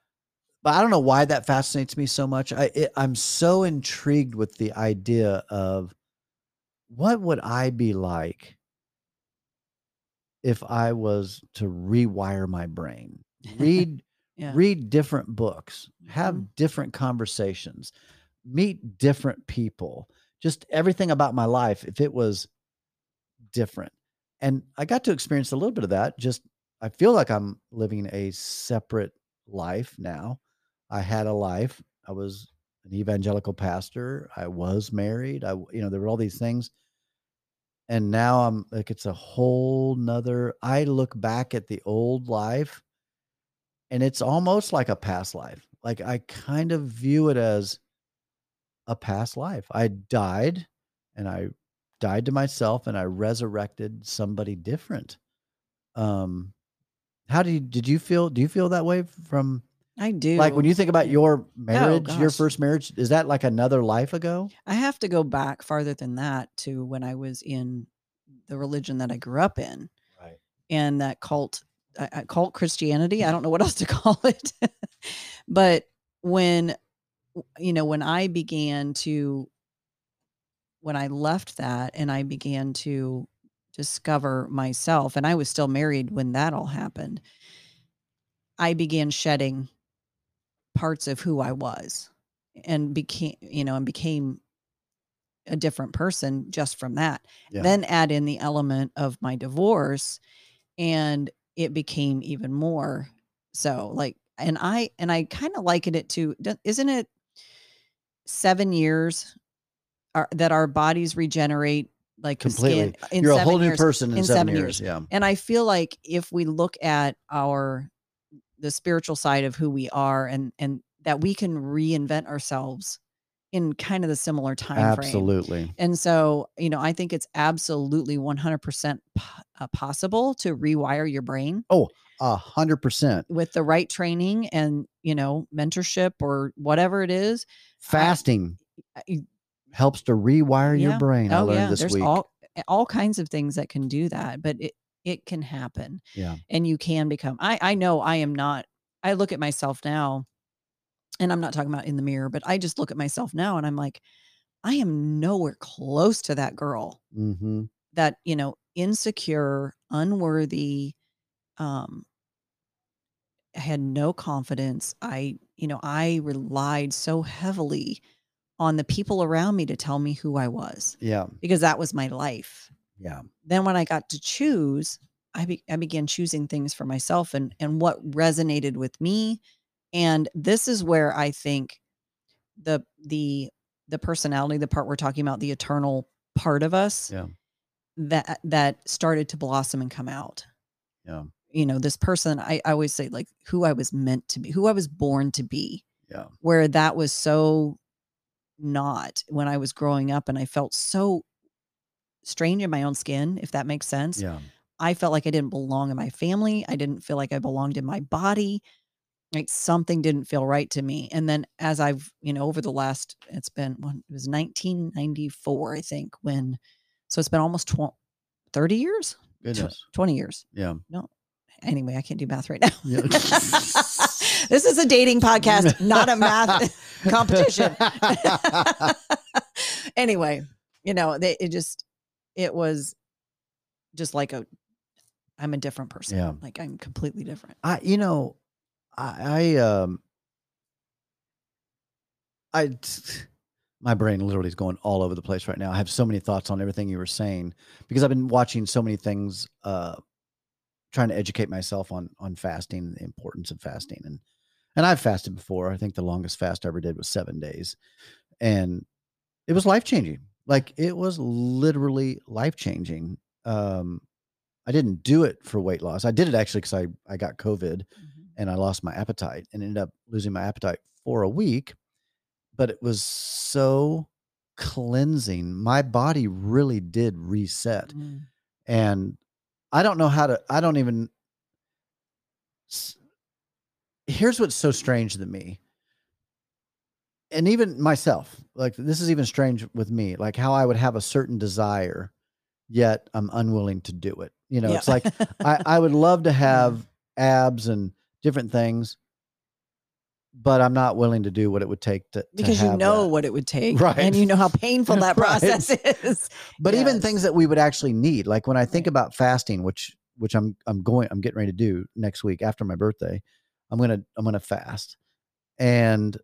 but I don't know why that fascinates me so much. I it, I'm so intrigued with the idea of what would I be like if I was to rewire my brain, read Yeah. read different books, have Mhm. different conversations, meet different people, just everything about my life if it was different. And I got to experience a little bit of that. Just I feel like I'm living a separate life now. I had a life. I was an evangelical pastor. I was married. I you know, there were all these things. And now I'm like it's a whole nother I look back at the old life and it's almost like a past life. Like I kind of view it as a past life. I died and I died to myself and I resurrected somebody different. Um how do you did you feel do you feel that way from I do. like when you think about your marriage, your first marriage, is that like another life ago? I have to go back farther than that to when I was in the religion that I grew up in Right. and that cult uh, uh, cult Christianity. I don't know what else to call it. but when you know, when I began to when I left that and I began to discover myself and I was still married when that all happened. I began shedding parts of who I was and became, you know, and became a different person just from that. Yeah. Then add in the element of my divorce and it became even more so like and I and I kind of liken it to isn't it 7 years are, that our bodies regenerate like Completely. skin in You're a 7 whole new years. person in, in seven, seven years. years. Yeah. And I feel like if we look at our the spiritual side of who we are and and that we can reinvent ourselves in kind of the similar time frame. Absolutely. And so, you know, I think it's absolutely 100% po- uh, possible to rewire your brain oh A hundred percent. with the right training and, you know, mentorship or whatever it is. Fasting. I- helps to rewire your Yeah. brain. I oh learned yeah, this there's week. all all kinds of things that can do that, but it it can happen. yeah. and you can become I I know I am not I look at myself now and I'm not talking about in the mirror, but I just look at myself now and I'm like I am nowhere close to that girl hmm that, you know, insecure, unworthy um I had no confidence. I, you know, I relied so heavily on the people around me to tell me who I was Yeah. because that was my life Yeah. then when I got to choose, I, be, I began choosing things for myself and and what resonated with me. And this is where I think the the the personality, the part we're talking about, the eternal part of us, Yeah. that that started to blossom and come out. Yeah. You know, this person, I, I always say like who I was meant to be, who I was born to be, Yeah. where that was so not when I was growing up and I felt so strange in my own skin, if that makes sense. Yeah. I felt like I didn't belong in my family. I didn't feel like I belonged in my body. Like something didn't feel right to me. And then as I've, you know, over the last, it's been, when it was 1994, I think, when, so it's been almost 20, 30 years, Goodness. 20 years. Yeah. No. Anyway, I can't do math right now. Yeah. this is a dating podcast, not a math competition. anyway, you know, they, it just, it was just like a, I'm a different person. Yeah. Like I'm completely different. I, you know, I, I, um, I, my brain literally is going all over the place right now. I have so many thoughts on everything you were saying because I've been watching so many things, uh, trying to educate myself on on fasting, the importance of fasting, and and I've fasted before. I think the longest fast I ever did was seven days, and it was life changing. Like it was literally life changing. Um, I didn't do it for weight loss. I did it actually because I I got COVID and I lost my appetite and ended up losing my appetite for a week. But it was so cleansing. My body really did reset. Mm. And I don't know how to, I don't even. Here's what's so strange to me. And even myself, like this is even strange with me, like how I would have a certain desire, yet I'm unwilling to do it. You know, Yeah. it's like I, I would love to have mm-hmm. abs and different things, but I'm not willing to do what it would take to to because you know that. what it would take. Right. And you know how painful that Right. process is. But even things that we would actually need, like when I think Right. about fasting, which which I'm I'm going I'm getting ready to do next week after my birthday, I'm gonna I'm gonna fast, and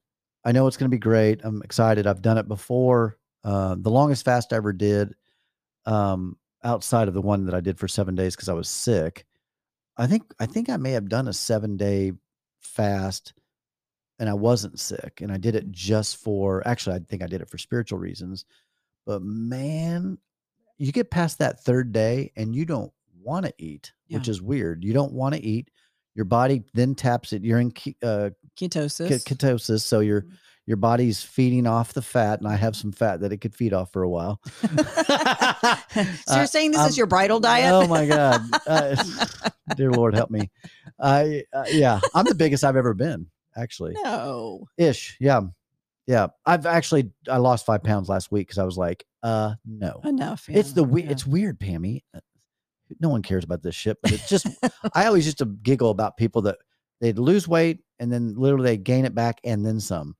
I know it's gonna be great. I'm excited. I've done it before. Uh, the longest fast I ever did, um, outside of the one that I did for seven days because I was sick. I think I think I may have done a seven day fast and I wasn't sick and I did it just for actually I think I did it for spiritual reasons. But man, you get past that third day and you don't want to eat, which is weird. You don't want to eat. Your body then taps it. You're in ke- uh, Ketosis. ke- ketosis, so your Mhm. your body's feeding off the fat, and I have some fat that it could feed off for a while. so you're saying this is your bridal diet? Oh my God, uh, dear Lord, help me. I uh, yeah, I'm the biggest I've ever been, actually. no. Ish, yeah, yeah. I've actually I lost five pounds last week because I was like, uh, no. Enough. It's the we- yeah. it's weird, Pammy. No one cares about this shit, but it's just I always used to giggle about people that they'd lose weight and then literally they gain it back and then some.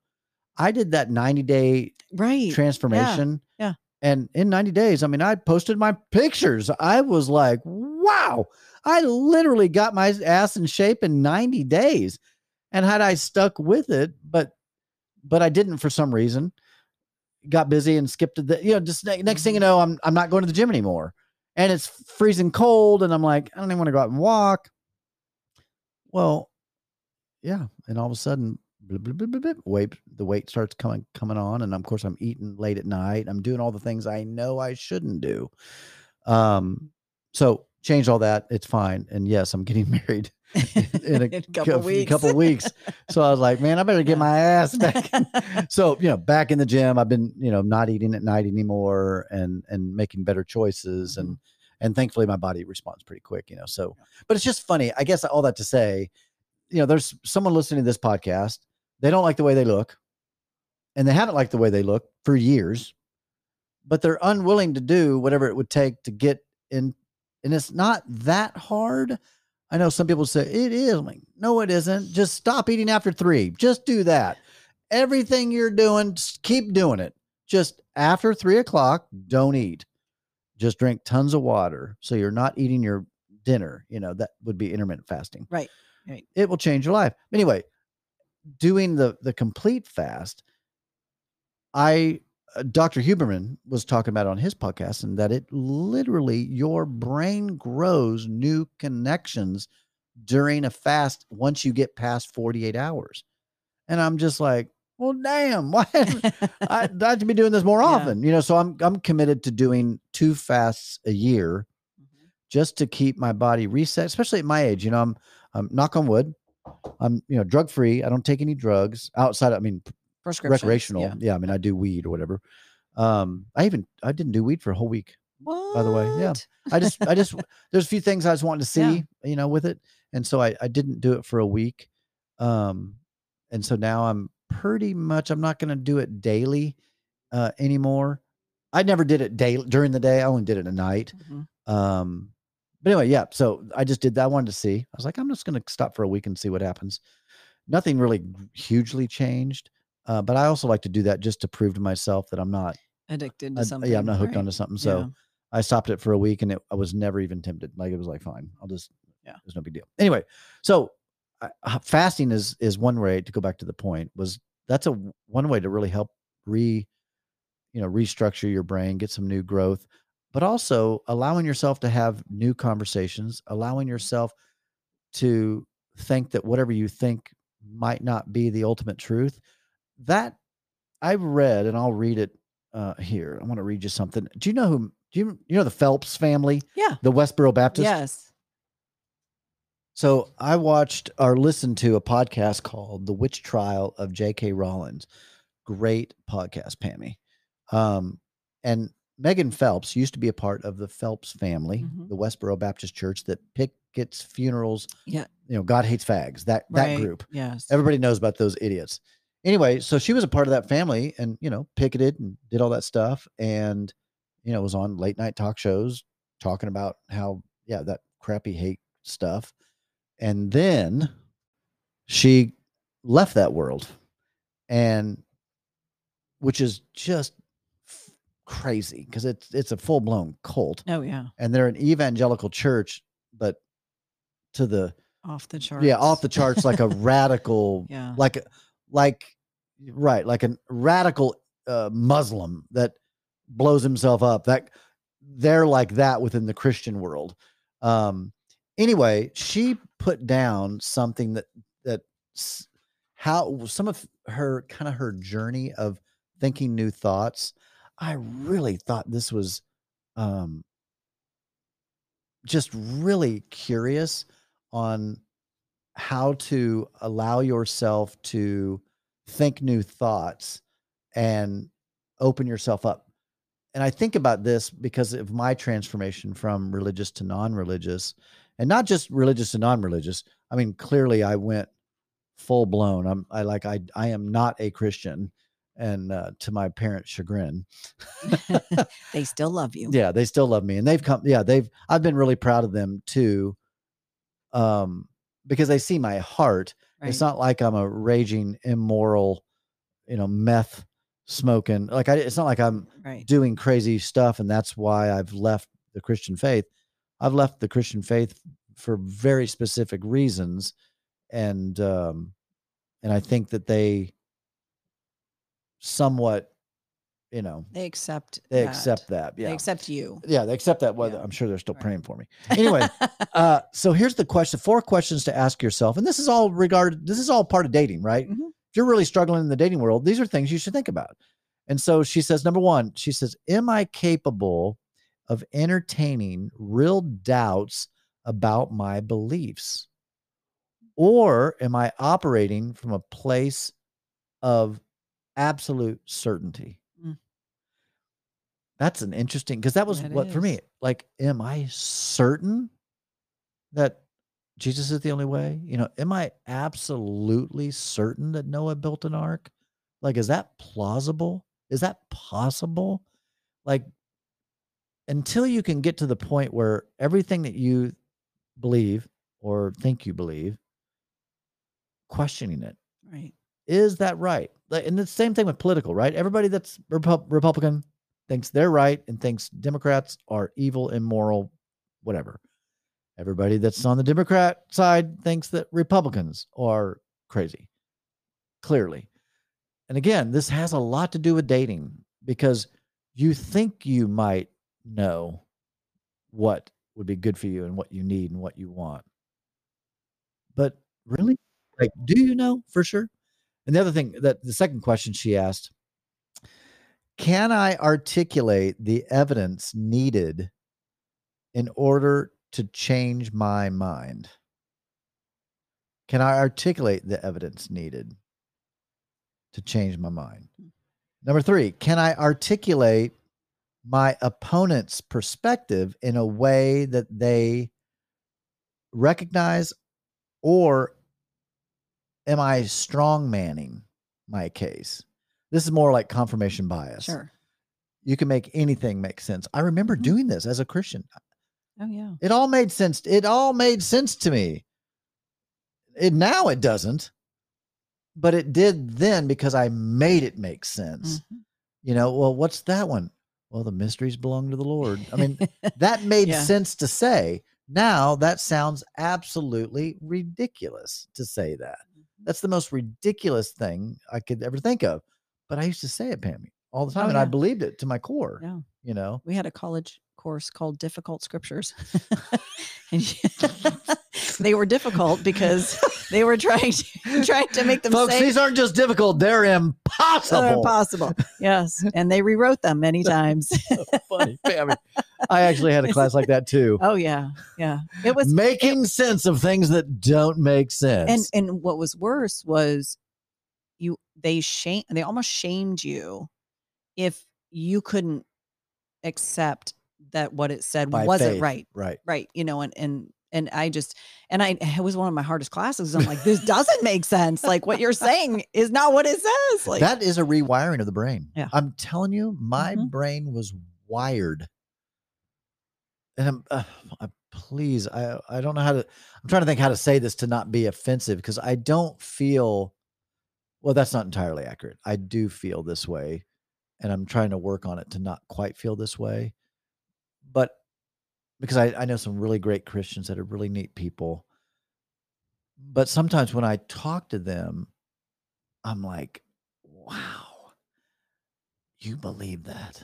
I did that 90 day right. transformation. yeah. And in 90 days, I mean, I posted my pictures. I was like, wow, I literally got my ass in shape in 90 days. And had I stuck with it, but but I didn't for some reason, got busy and skipped the, you know, just ne- next thing you Mhm. know, I'm I'm not going to the gym anymore. And it's freezing cold, and I'm like, I don't even want to go out and walk. Well, yeah. And all of a sudden, weight the weight starts coming coming on and of course i'm eating late at night i'm doing all the things i know i shouldn't do um so change all that it's fine and yes i'm getting married in a, In a couple cou- weeks. couple weeks so i was like man i better get my ass back so you know back in the gym i've been you know not eating at night anymore and and making better choices and and thankfully my body responds pretty quick you know so but it's just funny i guess all that to say you know there's someone listening to this podcast they don't like the way they look and they haven't liked the way they look for years but they're unwilling to do whatever it would take to get in. And it's not that hard. I know some people say it is. I'm like, no, it isn't. Just stop eating after three. Just do that. Everything you're doing, just keep doing it. Just after three o'clock, don't eat. Just drink tons of water. So you're not eating your dinner. You know, that would be intermittent fasting. Right. Right. It will change your life. Anyway, doing the the complete fast, I Dr. Huberman was talking about on his podcast, and that it literally your brain grows new connections during a fast once you get past 48 hours. And I'm just like, well, damn, why I, I have to be doing this more Yeah. often, you know? So I'm I'm committed to doing two fasts a year Mhm. just to keep my body reset, especially at my age. You know, I'm I'm knock on wood. I'm you know drug free. I don't take any drugs outside. I mean, recreational. yeah. Yeah. I mean, I do weed or whatever. Um, I even I didn't do weed for a whole week. By the way, yeah. I just I just there's a few things I was wanting to Yeah. see, you know, with it, and so I I didn't do it for a week. Um, and so now I'm pretty much I'm not going to do it daily uh anymore. I never did it daily during the day. I only did it at night. Mhm. Um, but anyway, yeah. So I just did that. I wanted to see. I was like, I'm just going to stop for a week and see what happens. Nothing really hugely changed. Uh, but I also like to do that just to prove to myself that I'm not, Addicted to something. yeah, I'm not hooked right. onto something. So Yeah. I stopped it for a week and it, I was never even tempted. Like it was like, fine, I'll just, Yeah. there's no big deal. Anyway, so uh, uh, fasting is is one way to go back to the point. Was that's a one way to really help re, you know, restructure your brain, get some new growth, but also allowing yourself to have new conversations, allowing yourself to think that whatever you think might not be the ultimate truth. That I've read, and I'll read it uh, here. I want to read you something. Do you know who? Do you you know the Phelps family, Yeah. the Westboro Baptist? Yes. So I watched or listened to a podcast called "The Witch Trial of J.K. Rowling." Great podcast, Pammy. Um, and Megan Phelps used to be a part of the Phelps family, Mhm. the Westboro Baptist Church that pickets funerals. Yeah. You know, God hates fags. That that group. Yes. Everybody knows about those idiots. Anyway, so she was a part of that family and, you know, picketed and did all that stuff and, you know, was on late night talk shows talking about how, yeah, that crappy hate stuff. And then she left that world and which is just f- crazy because it's it's a full-blown cult oh yeah. and they're an evangelical church but to the Off the charts. yeah off the charts like a radical Yeah. like a- like right like a radical uh, muslim that blows himself up that they're like that within the christian world. Um anyway she put down something that that how some of her kind of her journey of thinking new thoughts i really thought this was um just really curious on how to allow yourself to think new thoughts and open yourself up. And I think about this because of my transformation from religious to non religious and not just religious to non religious. I mean, clearly I went full blown. I'm, I like, I, I am not a Christian and uh, to my parents' chagrin. they still love you. Yeah, they still love me, and they've come. Yeah, they've. I've been really proud of them too, um, because they see my heart. It's not like I'm a raging immoral, you know, meth smoking. Like I, it's not like I'm right. doing crazy stuff, and that's why I've left the Christian faith. I've left the Christian faith for very specific reasons, and um, and I think that they somewhat, you know, They accept. they that. accept that. Yeah, They accept you. yeah, they accept that. Well, Yeah. I'm sure they're still Right. praying for me. Anyway, uh, so here's the question: four questions to ask yourself, and this is all regarded. This is all part of dating, right? Mhm. If you're really struggling in the dating world, these are things you should think about. And so she says, number one, she says, "Am I capable of entertaining real doubts about my beliefs, or am I operating from a place of absolute certainty?" That's an interesting because that was That what for me. Like, am I certain that Jesus is the only way? You know, am I absolutely certain that Noah built an ark? Like, is that plausible? Is that possible? like until you can get to the point where everything that you believe or think you believe questioning it Right. is that right Like, and the same thing with political right everybody that's Repu- republican thinks they're right and thinks democrats are evil immoral whatever. Everybody that's on the democrat side thinks that republicans are crazy clearly. And again this has a lot to do with dating because you think you might know what would be good for you and what you need and what you want. But really like do you know for sure? And the other thing that the second question she asked can i articulate the evidence needed in order to change my mind can i articulate the evidence needed to change my mind number 3 can i articulate my opponent's perspective in a way that they recognize or am I strong manning my case? This is more like confirmation bias. Sure. You can make anything make sense. I remember Mhm. doing this as a Christian. Oh yeah. It all made sense. It all made sense to me. It now it doesn't, but it did then because I made it make sense. Mhm. You know, well, what's that one? Well, the mysteries belong to the Lord. I mean, that made Yeah. sense to say. Now that sounds absolutely ridiculous to say that. That's the most ridiculous thing I could ever think of. But I used to say it, Pammy, all the oh, time, Oh, and I believed it to my core. Yeah. You know, we had a college course called difficult scriptures and they were difficult because they were trying to trying to make them folks, these aren't just difficult; they're impossible. they're impossible yes and they rewrote them many times Funny, Pammy. I actually had a class like that too. oh yeah yeah it was making sense of things that don't make sense. and and what was worse was they shame they almost shamed you if you couldn't accept that what it said By wasn't faith. right right. right you know and and and i just and i it was one of my hardest classes i'm like this doesn't make sense like what you're saying is not what it says like that is a rewiring of the brain. Yeah. I'm telling you, my Mhm. brain was wired. And I'm, uh, uh, please, I I don't know how to. I'm trying to think how to say this to not be offensive because I don't feel. Well, that's not entirely accurate. I do feel this way, and I'm trying to work on it to not quite feel this way. But because I, I know some really great Christians that are really neat people. But sometimes when I talk to them, I'm like, wow, you believe that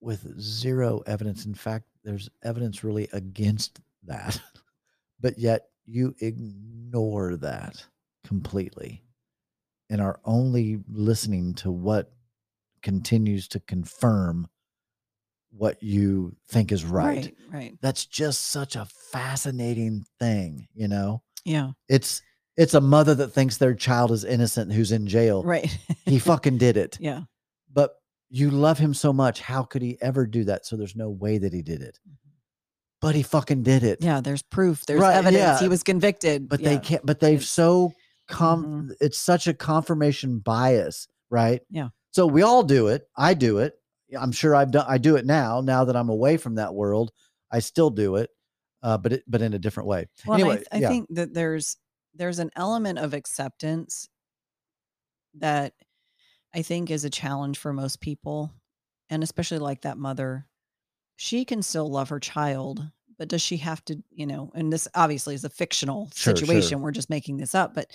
with zero evidence. In fact, there's evidence really against that, but yet you ignore that completely and are only listening to what continues to confirm what you think is right. right right That's just such a fascinating thing, you know? yeah It's it's a mother that thinks their child is innocent who's in jail. right He fucking did it. yeah But you love him so much. How could he ever do that? So there's no way that he did it. Mm-hmm. But he fucking did it. yeah there's proof there's Right, evidence yeah. he was convicted But yeah. they can't but they've It's- so com Mhm. it's such a confirmation bias, right? Yeah. So we all do it. I do it. I'm sure I've done I do it now. Now that I'm away from that world, I still do it. Uh, but it but in a different way. Well, and I anyway, th- I, yeah. think that there's there's an element of acceptance that I think is a challenge for most people, and especially like that mother. She can still love her child, but does she have to, you know, and this obviously is a fictional Sure, sure. situation. We're just making this up, but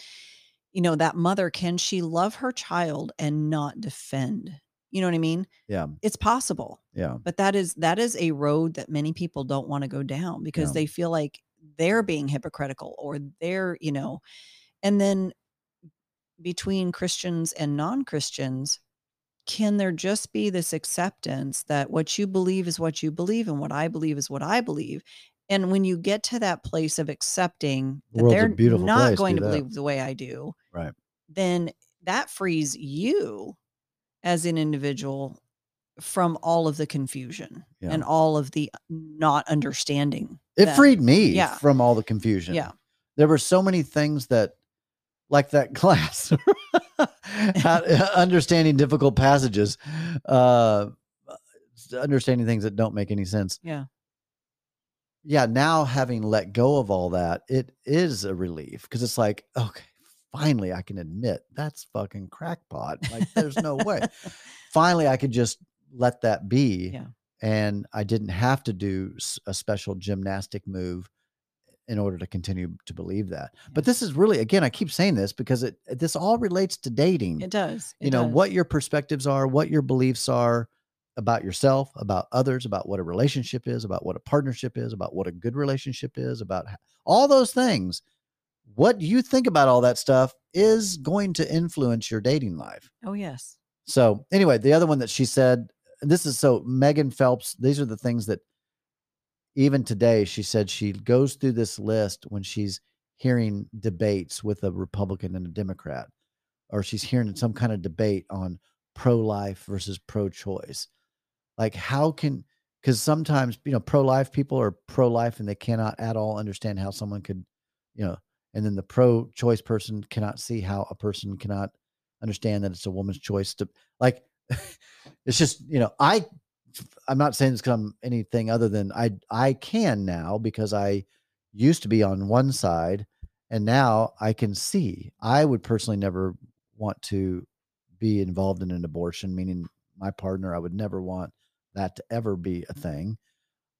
you know, that mother, can she love her child and not defend? You know what I mean? Yeah. It's possible Yeah. but that is that is a road that many people don't want to go down because Yeah. they feel like they're being hypocritical or they're you know and then between christians and non-christians can there just be this acceptance that what you believe is what you believe and what i believe is what i believe and when you get to that place of accepting that they're not place, going to that. believe the way i do Right. then that frees you as an individual from all of the confusion Yeah. and all of the not understanding. It that- freed me Yeah. from all the confusion. Yeah. There were so many things that, like that class, how- understanding difficult passages. Uh, understanding things that don't make any sense. Yeah. Yeah, now having let go of all that, it is a relief because it's like, okay, finally I can admit that's fucking crackpot. Like, there's no way. Finally, I could just let that be. Yeah. And I didn't have to do a special gymnastic move in order to continue to believe that. But this is really, again, I keep saying this because it this all relates to dating It does. you know does. what your perspectives are what your beliefs are about yourself about others about what a relationship is about what a partnership is about what a good relationship is about all those things what you think about all that stuff is going to influence your dating life Oh yes. so anyway the other one that she said this is so megan phelps these are the things that even today she said she goes through this list when she's hearing debates with a republican and a democrat or she's hearing mm-hmm. some kind of debate on pro-life versus pro-choice. Like how can because sometimes you know pro-life people are pro-life and they cannot at all understand how someone could you know and then the pro-choice person cannot see how a person cannot understand that it's a woman's choice to like it's just you know i i'm not saying this because i'm anything other than i i can now because i used to be on one side and now i can see. I would personally never want to be involved in an abortion meaning my partner i would never want that to ever be a thing.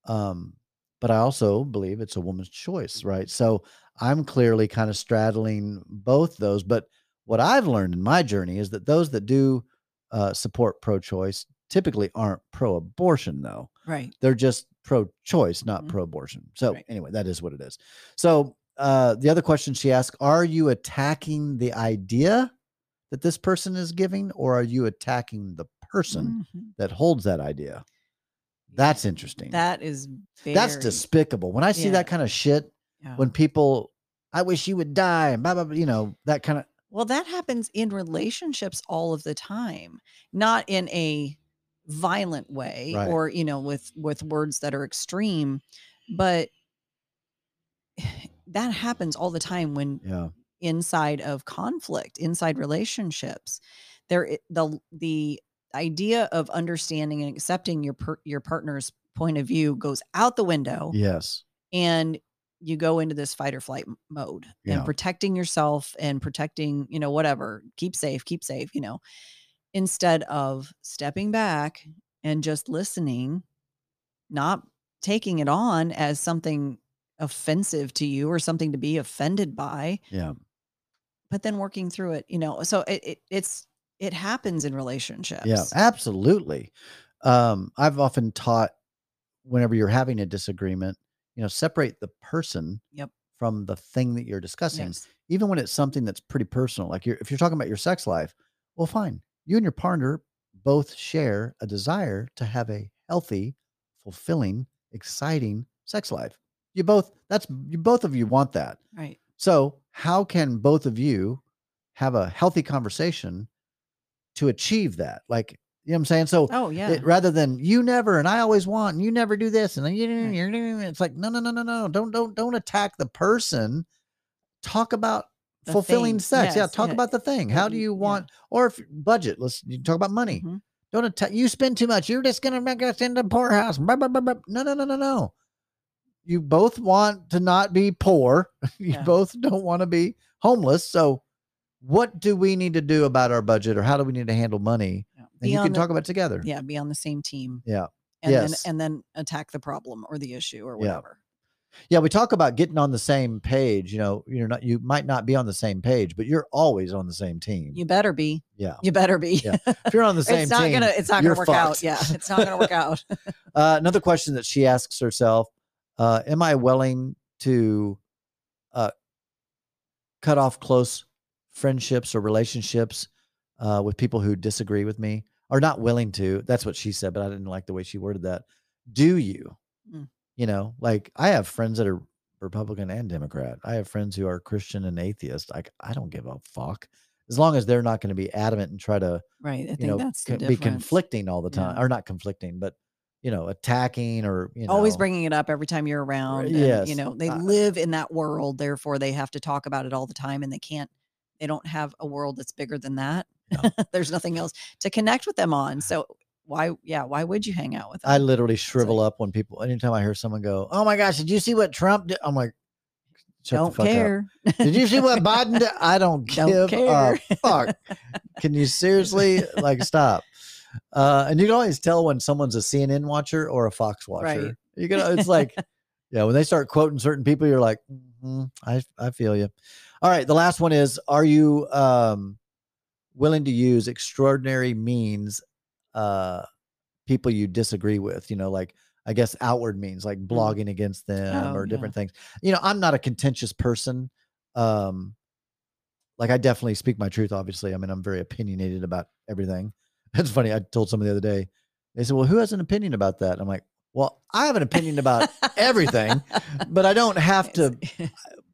Um but i also believe it's a woman's choice right? So i'm clearly kind of straddling both those but what i've learned in my journey is that those that do uh, support pro-choice typically aren't pro-abortion though Right. they're just pro-choice not Mhm. pro-abortion so Right. anyway that is what it is so uh, the other question she asked are you attacking the idea that this person is giving or are you attacking the person Mhm. that holds that idea that's interesting That is very, that's despicable when i see Yeah. that kind of shit yeah. when people i wish you would die and blah blah, blah you know that kind of Well, that happens in relationships all of the time, not in a violent way Right. or, you know, with with words that are extreme, but that happens all the time when yeah inside of conflict, inside relationships. There the the idea of understanding and accepting your per, your partner's point of view goes out the window yes and you go into this fight or flight mode Yeah. and protecting yourself and protecting you know whatever keep safe keep safe you know instead of stepping back and just listening not taking it on as something offensive to you or something to be offended by yeah but then working through it you know so it, it it's it happens in relationships Yeah, absolutely. Um, I've often taught whenever you're having a disagreement, you know, separate the person Yep. from the thing that you're discussing. Yes. Even when it's something that's pretty personal, like you're, if you're talking about your sex life, well, fine. You and your partner both share a desire to have a healthy, fulfilling, exciting sex life. You both, that's, you both of you want that. right So, how can both of you have a healthy conversation to achieve that? Like, you know what I'm saying? So, oh yeah it, rather than you never and I always want and you never do this and then you you're it's like no no no no no don't don't don't attack the person. Talk about The fulfilling thing. sex. yeah, talk yeah. about the thing. How do you- you yeah. want or if budget? Let's you talk about money. Mhm. Don't attack. You spend too much. You're just gonna make us into poorhouse. Blah, blah, blah, blah. No no no no no. You both want to not be poor. you Yeah. both don't want to be homeless. So, what do we need to do about our budget, or how do we need to handle money? Yeah. And you can the- talk about it together. yeah be on the same team Yeah. and Yes. then and then attack the problem or the issue or Yeah. whatever Yeah, we talk about getting on the same page. You know, you're not you might not be on the same page, but you're always on the same team. you better be yeah. you better be Yeah, If you're on the same it's not team, gonna it's not gonna work out yeah it's not gonna work out uh, another question that she asks herself: uh, Am I willing to uh, cut off close friendships or relationships uh, with people who disagree with me, or not willing to? That's what she said, but I didn't like the way she worded that. Do you? Mm. You know, like I have friends that are Republican and Democrat. I have friends who are Christian and atheist. Like I don't give a fuck as long as they're not going to be adamant and try to right i think know that's co- be conflicting all the time Yeah. or not conflicting but you know attacking or you know always bringing it up every time you're around and, yes. you know they Uh, live in that world therefore they have to talk about it all the time and they can't they don't have a world that's bigger than that No. there's nothing else to connect with them on so why? Yeah, why would you hang out with them? I literally shrivel up when people. Anytime I hear someone go, "Oh my gosh, did you see what Trump did?" I'm like, don't care. Did you see what Biden did? I don't, Don't give care. a fuck. Can you seriously like stop? Uh, and you can always tell when someone's a CNN watcher or a Fox watcher. Right. You can. It's like, yeah, when they start quoting certain people, you're like, "Mhm, I I feel you. All right, the last one is: Are you um willing to use extraordinary means? Uh, people you disagree with. You know, like I guess outward means like blogging against them. Oh, or yeah. different things. You know, I'm not a contentious person. Um, like I definitely speak my truth. Obviously, I mean, I'm very opinionated about everything. It's funny. I told someone the other day. They said, "Well, who has an opinion about that?" I'm like, "Well, I have an opinion about everything, but I don't have to."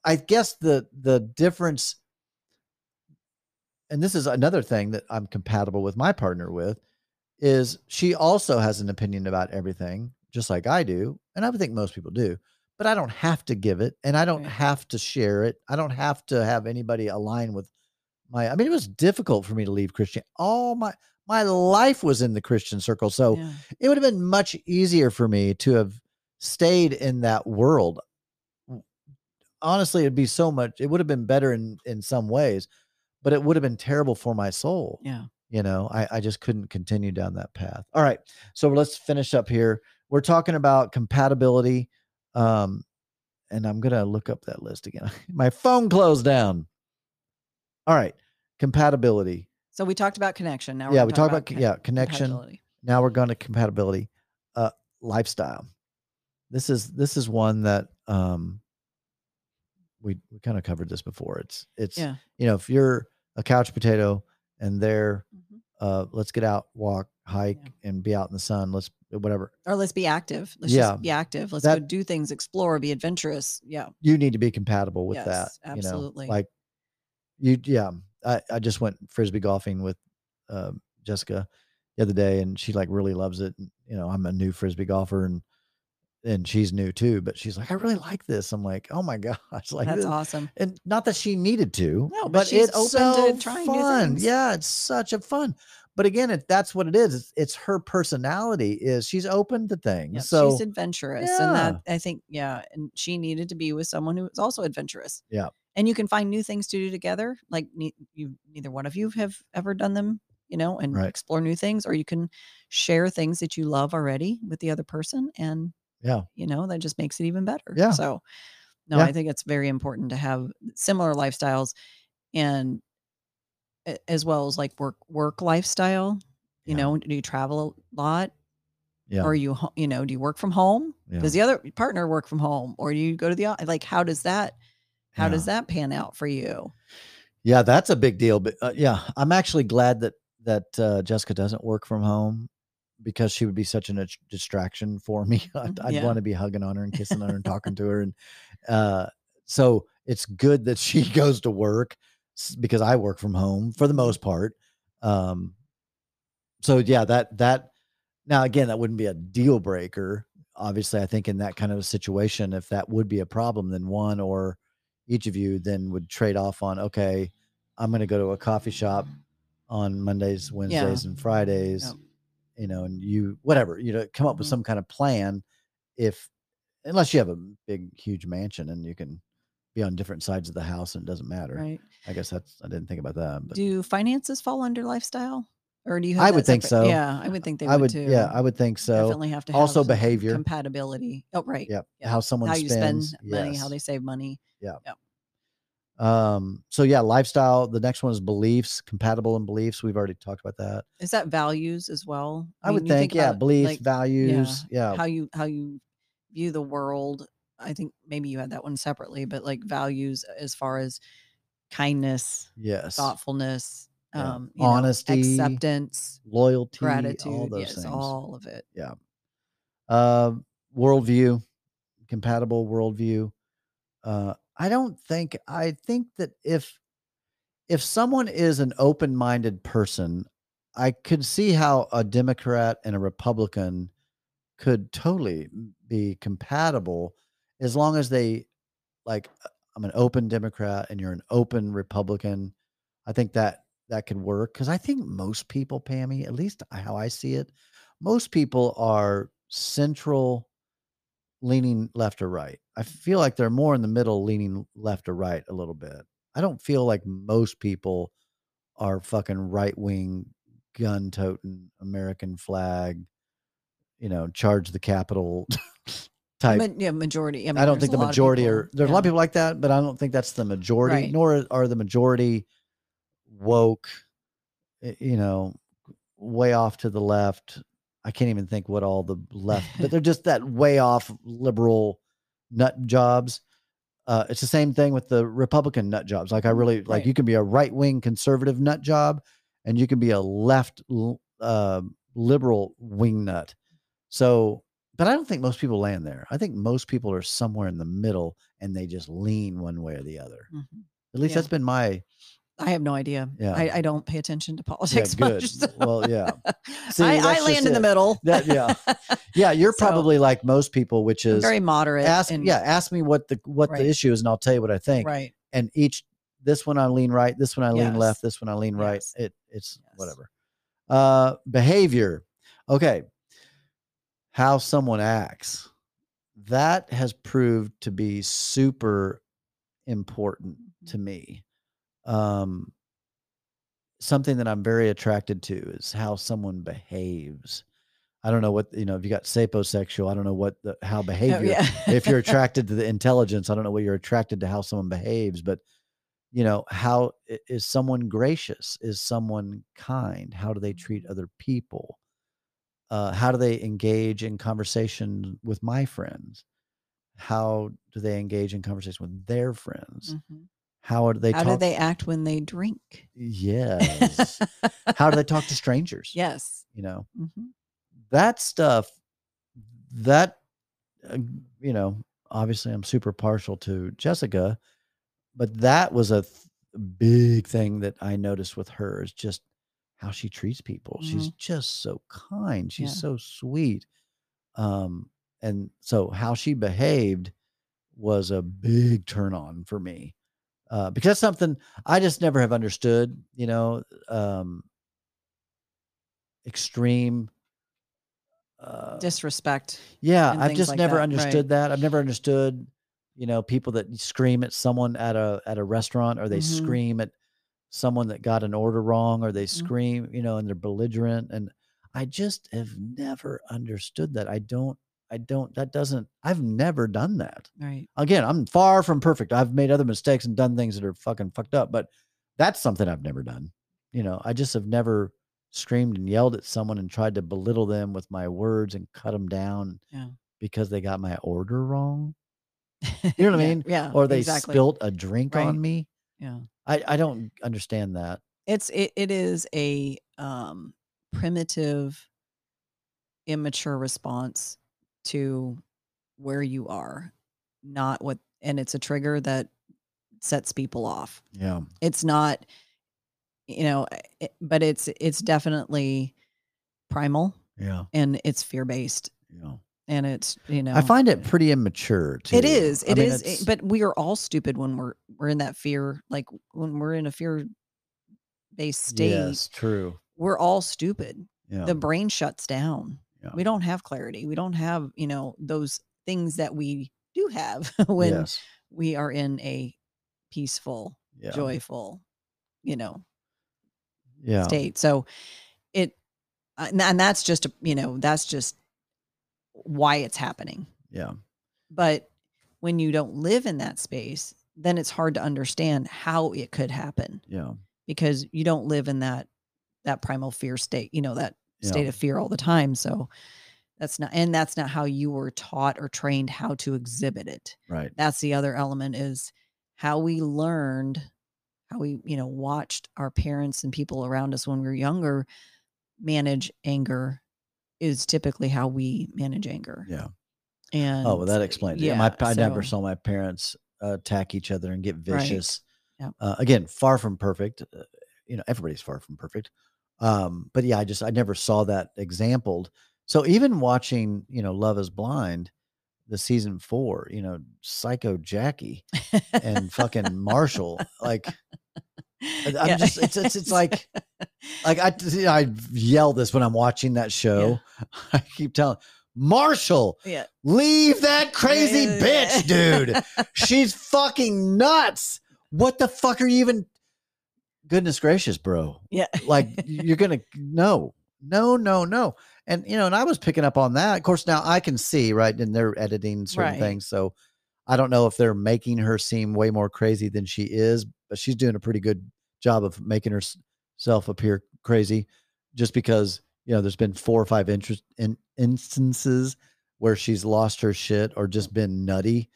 I guess the the difference, and this is another thing that I'm compatible with my partner with, is she also has an opinion about everything, just like I do, and I would think most people do. But I don't have to give it, and I don't Right. have to share it. I don't have to have anybody align with my. I mean, it was difficult for me to leave Christian. All my my life was in the Christian circle, so Yeah. it would have been much easier for me to have stayed in that world. Honestly, it'd be so much. It would have been better in in some ways, but it would have been terrible for my soul. yeah. You know, I I just couldn't continue down that path. All right, so let's finish up here. We're talking about compatibility, um, and I'm gonna look up that list again. my phone closed down. All right, compatibility. So we talked about connection. Now we're yeah, we talked about, about yeah connection now we're going to compatibility uh lifestyle this is this is one that um we we kind of covered this before it's it's Yeah. you know if you're a couch potato and they're Mhm. uh let's get out walk hike and be out in the sun let's whatever Or let's be active. Let's Yeah. just be active. Let's That- go do things, explore, be adventurous. Yeah. you need to be compatible with that Yes, you know absolutely. like you yeah i i just went frisbee golfing with uh, jessica the other day and she like really loves it and, you know i'm a new frisbee golfer and and she's new too but she's like i really like this i'm like oh my gosh like That's this- awesome. and not that she needed to No, but she's it's open to so trying new fun things. yeah it's such a fun but again it, that's what it is it's, it's her personality is she's open to things Yep, so she's adventurous. And that I think, yeah. And she needed to be with someone who is also adventurous. Yeah. And you can find new things to do together. Like ne- you neither one of you have ever done them, you know, and Right. explore new things, or you can share things that you love already with the other person. And Yeah. you know, that just makes it even better. Yeah. So no, Yeah. I think it's very important to have similar lifestyles and as well as like work work lifestyle. You Yeah. know, do you travel a lot? yeah or you you know do you work from home yeah. does the other partner work from home or do you go to the like how does that how does that pan out for you Yeah, that's a big deal. But uh, yeah, I'm actually glad that that uh, Jessica doesn't work from home because she would be such a distraction for me. I'd, Mhm, I'd yeah. want to be hugging on her and kissing her and talking to her, and uh, so it's good that she goes to work because I work from home for the most part. Um, so yeah, that that now again that wouldn't be a deal breaker. Obviously, I think in that kind of a situation, if that would be a problem, then one or each of you then would trade off on okay, I'm going to go to a coffee shop on Mondays, Wednesdays, and Fridays, Yep. You know, and you whatever you know come up with Mhm. some kind of plan. If unless you have a big huge mansion and you can be on different sides of the house and it doesn't matter. right I guess that's I didn't think about that, but do finances fall under lifestyle or do you have I would think separate- so. yeah i would think they I would, would too yeah I would think so. definitely have to have Also behavior. compatibility oh right Yep. yeah. How someone how you spends spend money how they save money Um, so yeah, lifestyle. The next one is beliefs, compatible in beliefs. We've already talked about that. is that values as well I, mean, would you think, yeah, beliefs, like, values. Yeah. how you how you view the world i think maybe you had that one separately but like values as far as kindness yes. thoughtfulness Yeah. um you know, Honesty, acceptance Loyalty, gratitude all those yes things. all of it Yeah. Um, uh, worldview, compatible worldview. Uh, I don't think. I think that if if someone is an open-minded person, I could see how a Democrat and a Republican could totally be compatible as long as they like. uh, I'm an open Democrat and you're an open Republican. I think that that could work because I think most people, Pammy, at least how I see it, most people are central leaning left or right. I feel like they're more in the middle, leaning left or right a little bit. I don't feel like most people are fucking right wing, gun toting, American flag, you know, charge the Capitol type. Ma- yeah, majority. I, mean, I don't think the majority people- are. There's a lot of people like that, but I don't think that's the majority. Right. Nor are the majority woke. eh, You know, way off to the left. I can't even think what all the left, but they're just that way off liberal nut jobs. Uh, it's the same thing with the Republican nut jobs. Like I really like Right. you can be a right wing conservative nut job, and you can be a left uh, liberal wing nut. So, but I don't think most people land there. I think most people are somewhere in the middle, and they just lean one way or the other. Mhm. At least Yeah. that's been my I have no idea. Yeah. I, I don't pay attention to yeah. politics Good. much. so- Well, yeah, See, I, I land in the middle. That- yeah. yeah. You're So- probably like most people, which I'm is very moderate. ask. and- yeah, ask me what the what Right. the issue is, and I'll tell you what I think. Right. and each this one I lean right, this one I lean Yes. left, this one I lean right. It it's Yes. whatever. Uh behavior. Okay. How someone acts. That has proved to be super important to me. Um something that I'm very attracted to is how someone behaves. I don't know what you know, if you got sapiosexual, I don't know what the how Oh, behavior yeah. if you're attracted to the intelligence i don't know what you're attracted to how someone behaves but you know how is someone gracious is someone kind how do they treat other people uh, how do they engage in conversation with my friends how do they engage in conversation with their friends Mhm. How do they How talk do they act when they drink? yes how do they talk to strangers yes. you know Mhm. that stuff that uh, you know obviously i'm super partial to jessica but that was a th- big thing that i noticed with her is just how she treats people she's just so kind she's Yeah. so sweet um and so how she behaved was a big turn on for me uh because that's something i just never have understood you know um extreme uh Disrespect. yeah, I've just like never that, right. understood that. I've never understood, you know, people that scream at someone at a at a restaurant or they Mhm. scream at someone that got an order wrong or they Mhm. scream, you know, and they're belligerent and I just have never understood that. I don't I don't that doesn't I've never done that. Right. Again, I'm far from perfect. I've made other mistakes and done things that are fucking fucked up, but that's something I've never done. You know, I just have never screamed and yelled at someone and tried to belittle them with my words and cut them down Yeah. because they got my order wrong You know what I mean? Yeah. or they exactly. spilt a drink Right. on me. Yeah. I, I don't understand that. It's it, it is a um primitive immature response to where you are, not what and it's a trigger that sets people off. Yeah. It's not you know, it, but it's it's definitely primal Yeah. and it's fear-based Yeah. and it's, you know, I find it eh, pretty immature too. It is. I It mean, is. Eh, it's- it- but we are all stupid when we're we're in that fear. Like when we're in a fear based state, yes, true. we're all stupid. Yeah. The brain shuts down. Yeah. We don't have clarity. We don't have you know those things that we do have when yes. we are in a peaceful, Yeah. joyful, you know, Yeah. state. So it uh, and and that's just a, you know that's just why it's happening. Yeah. But when you don't live in that space, then it's hard to understand how it could happen Yeah. because you don't live in that that primal fear state, you know, that state Yeah. of fear all the time. So that's not and that's not how you were taught or trained how to exhibit it. Right. That's the other element is how we learned how we, you know, watched our parents and people around us when we were younger manage anger is typically how we manage anger. Yeah. And Oh, well, that explains it. Yeah, my, I never saw my parents uh, attack each other and get Right. vicious. Yep. Uh, again, far from perfect. Uh, you know, everybody's far from perfect. Um, but yeah, I just I never saw that exampled. So even watching, you know, Love Is Blind, the season four, you know, Psycho Jackie and fucking Marshall, like I'm just it's, it's it's like like I I yell this when I'm watching that show. I keep telling Marshall, yeah. leave that crazy Yeah. bitch, dude. She's fucking nuts. What the fuck are you even? Goodness gracious, bro. Yeah. Like you're gonna no, no, no, no. And you know, and I was picking up on that. Of course, now I can see right, and they're editing certain Right. things, so I don't know if they're making her seem way more crazy than she is, but she's doing a pretty good job of making herself appear crazy, just because you know there's been four or five interest in instances where she's lost her shit or just been nutty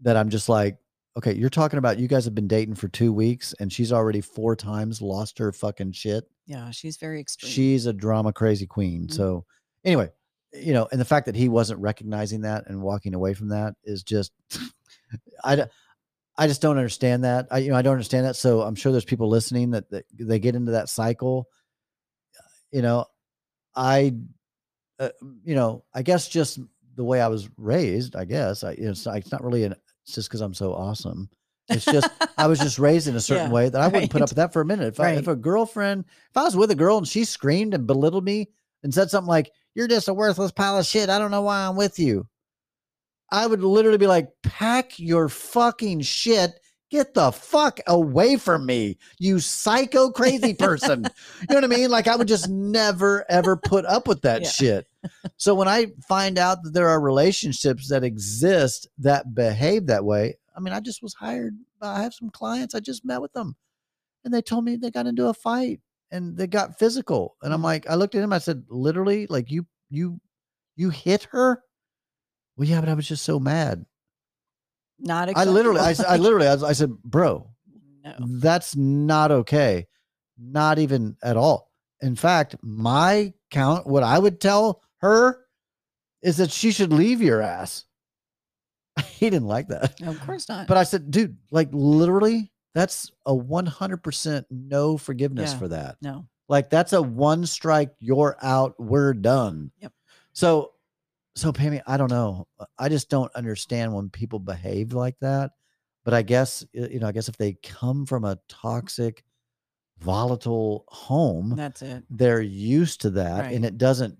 that I'm just like, okay, you're talking about you guys have been dating for two weeks and she's already four times lost her fucking shit. Yeah. She's very extreme. She's a drama crazy queen. Mhm. So anyway, you know, and the fact that he wasn't recognizing that and walking away from that is just, I, I just don't understand that. I, you know, I don't understand that. So I'm sure there's people listening that, that they get into that cycle. You know, I, uh, you know, I guess just the way I was raised, I guess I, it's, it's not really an, it's just cause I'm so awesome. It's just, I was just raised in a certain Yeah, way that I wouldn't put up with that for a minute. If, I, if a girlfriend, if I was with a girl and she screamed and belittled me and said something like, "You're just a worthless pile of shit. I don't know why I'm with you," I would literally be like, "Pack your fucking shit. Get the fuck away from me, you psycho crazy person." you know what I mean? Like I would just never ever put up with that Yeah. shit. So when I find out that there are relationships that exist that behave that way, I mean, I just was hired. I have some clients. I just met with them, and they told me they got into a fight and they got physical. And I'm Mm. like, I looked at him. I said, literally, like you, you, you hit her. Well, yeah, but I was just so mad. Not I literally, I, acceptable. literally, I, I said, bro, no. that's not okay. Not even at all. In fact, my count, what I would tell her is that she should leave your ass. he didn't like that. No, Of course not. But I said, dude, like literally, that's a 100% no forgiveness Yeah. for that. no. Like that's a one strike, you're out, we're done. Yep. So, so Pammy, I don't know. Uh, I just don't understand when people behave like that. But I guess you know, I guess if they come from a toxic, volatile home, That's it. they're used to that, and it doesn't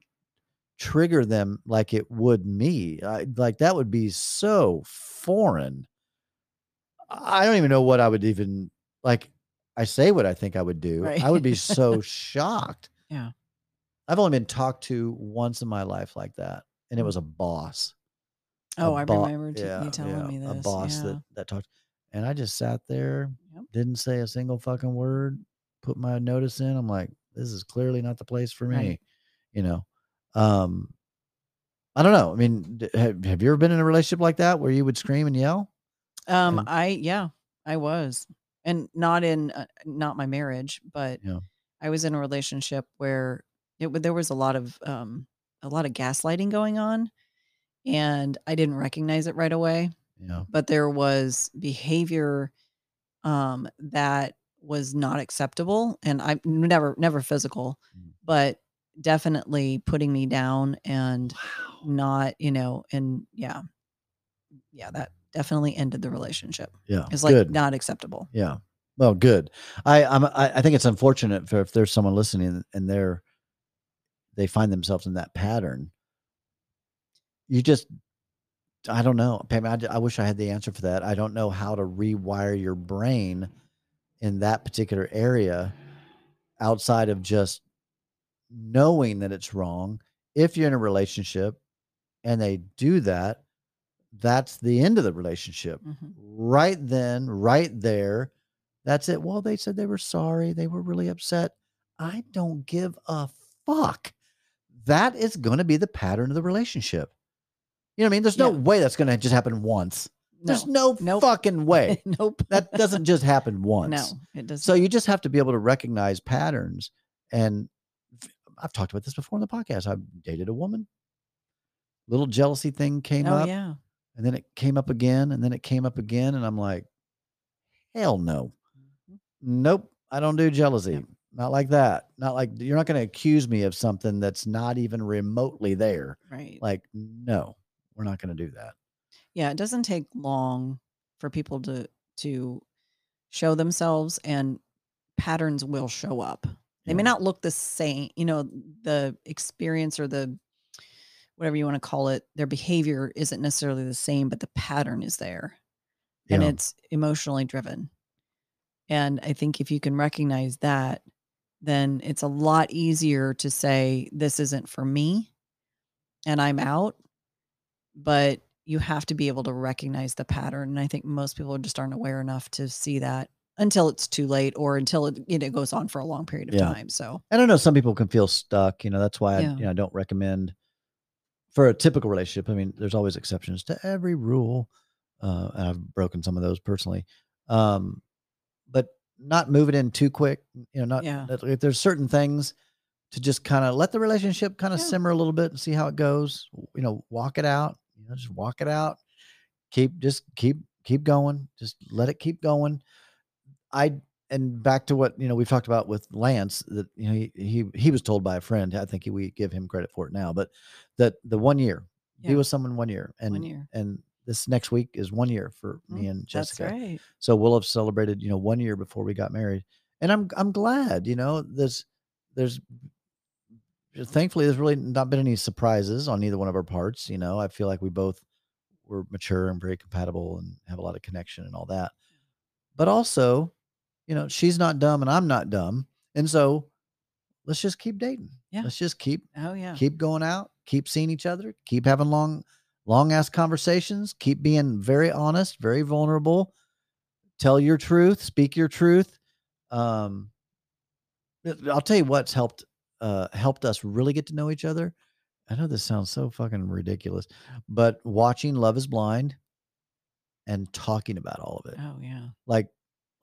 trigger them like it would me. I, like that would be so foreign. I don't even know what I would even like. I say what I think I would do. Right. I would be so shocked. Yeah. I've only been talked to once in my life like that, and it Mm. was a boss. Oh, I bo- remember t- you telling me this. A boss yeah. that that talked, and I just sat there, Yep. didn't say a single fucking word, put my notice in. I'm like, this is clearly not the place for me, Right. you know. Um, I don't know. I mean, have, have you ever been in a relationship like that where you would scream and yell? Um, And- I yeah, I was, and not in uh, not my marriage, but Yeah. I was in a relationship where it there was a lot of um a lot of gaslighting going on, and I didn't recognize it right away. Yeah. But there was behavior um that was not acceptable, and I never never physical, Mm. but definitely putting me down and not you know and yeah yeah that definitely ended the relationship Yeah. it's like good. not acceptable Yeah. Well, good. I I'm, I I think it's unfortunate for if there's someone listening and they're they find themselves in that pattern. You just I don't know, Pam. I wish I had the answer for that. I don't know how to rewire your brain in that particular area outside of just knowing that it's wrong. If you're in a relationship and they do that, that's the end of the relationship Mhm. right then, right there. That's it. Well, they said they were sorry. They were really upset. I don't give a fuck. That is going to be the pattern of the relationship. You know what I mean? There's no Yeah. way that's going to just happen once. There's no no Nope. fucking way. nope that doesn't just happen once. no it doesn't So you just have to be able to recognize patterns. And I've talked about this before in the podcast. I dated a woman. Little jealousy thing came oh up yeah and then it came up again and then it came up again and i'm like hell no Mhm. nope i don't do jealousy. Not like that. Not like you're not going to accuse me of something that's not even remotely there. Right. Like no we're not going to do that. Yeah it doesn't take long for people to to show themselves and patterns will show up. They may not look the same, you know, the experience or the whatever you want to call it, their behavior isn't necessarily the same, but the pattern is there. And it's emotionally driven. And I think if you can recognize that, then it's a lot easier to say, this isn't for me and I'm out. But you have to be able to recognize the pattern. And I think most people just aren't aware enough to see that until it's too late or until it, you know, goes on for a long period of Yeah. time. So, And I know some people can feel stuck. You know, that's why I, you know, I don't recommend for a typical relationship. I mean, there's always exceptions to every rule, uh, and I've broken some of those personally. Um, not move it in too quick. You know, not Yeah. if there's certain things to just kind of let the relationship kind of Yeah. simmer a little bit and see how it goes. You know, walk it out. You know, just walk it out. Keep just keep keep going. Just let it keep going. I and back to what you know we've talked about with Lance that you know he he, he was told by a friend. I think we give him credit for it now, but that the one year he Yeah. was someone one year, and one year. and this next week is one year for me Mm, and That's Jessica. right. So we'll have celebrated you know one year before we got married, and I'm I'm glad you know there's there's thankfully there's really not been any surprises on either one of our parts. You know I feel like we both were mature and very compatible and have a lot of connection and all that. But also, you know, she's not dumb and I'm not dumb. And so let's just keep dating. Yeah. Let's just keep Oh, yeah. keep going out, keep seeing each other, keep having long, long ass conversations, keep being very honest, very vulnerable. Tell your truth, speak your truth. Um I'll tell you what's helped uh helped us really get to know each other. I know this sounds so fucking ridiculous, but watching Love is Blind and talking about all of it Oh, yeah. like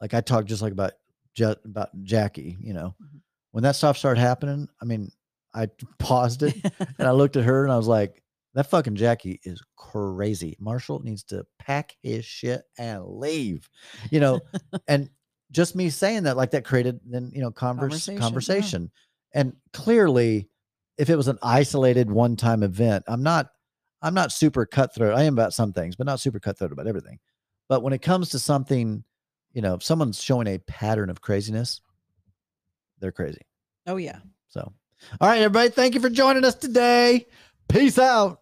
like I talked just like about Ja- about Jackie, you know. Mhm. When that stuff started happening, I mean, I paused it and I looked at her and I was like, that fucking Jackie is crazy. Marshall needs to pack his shit and leave. You know, and just me saying that like that created then, you know, converse, Conversation, yeah. conversation. And clearly if it was an isolated one-time event, I'm not I'm not super cutthroat. I am about some things, but not super cutthroat about everything. But when it comes to something, you know, if someone's showing a pattern of craziness, they're crazy. oh, yeah. So, all right, everybody, thank you for joining us today. Peace out.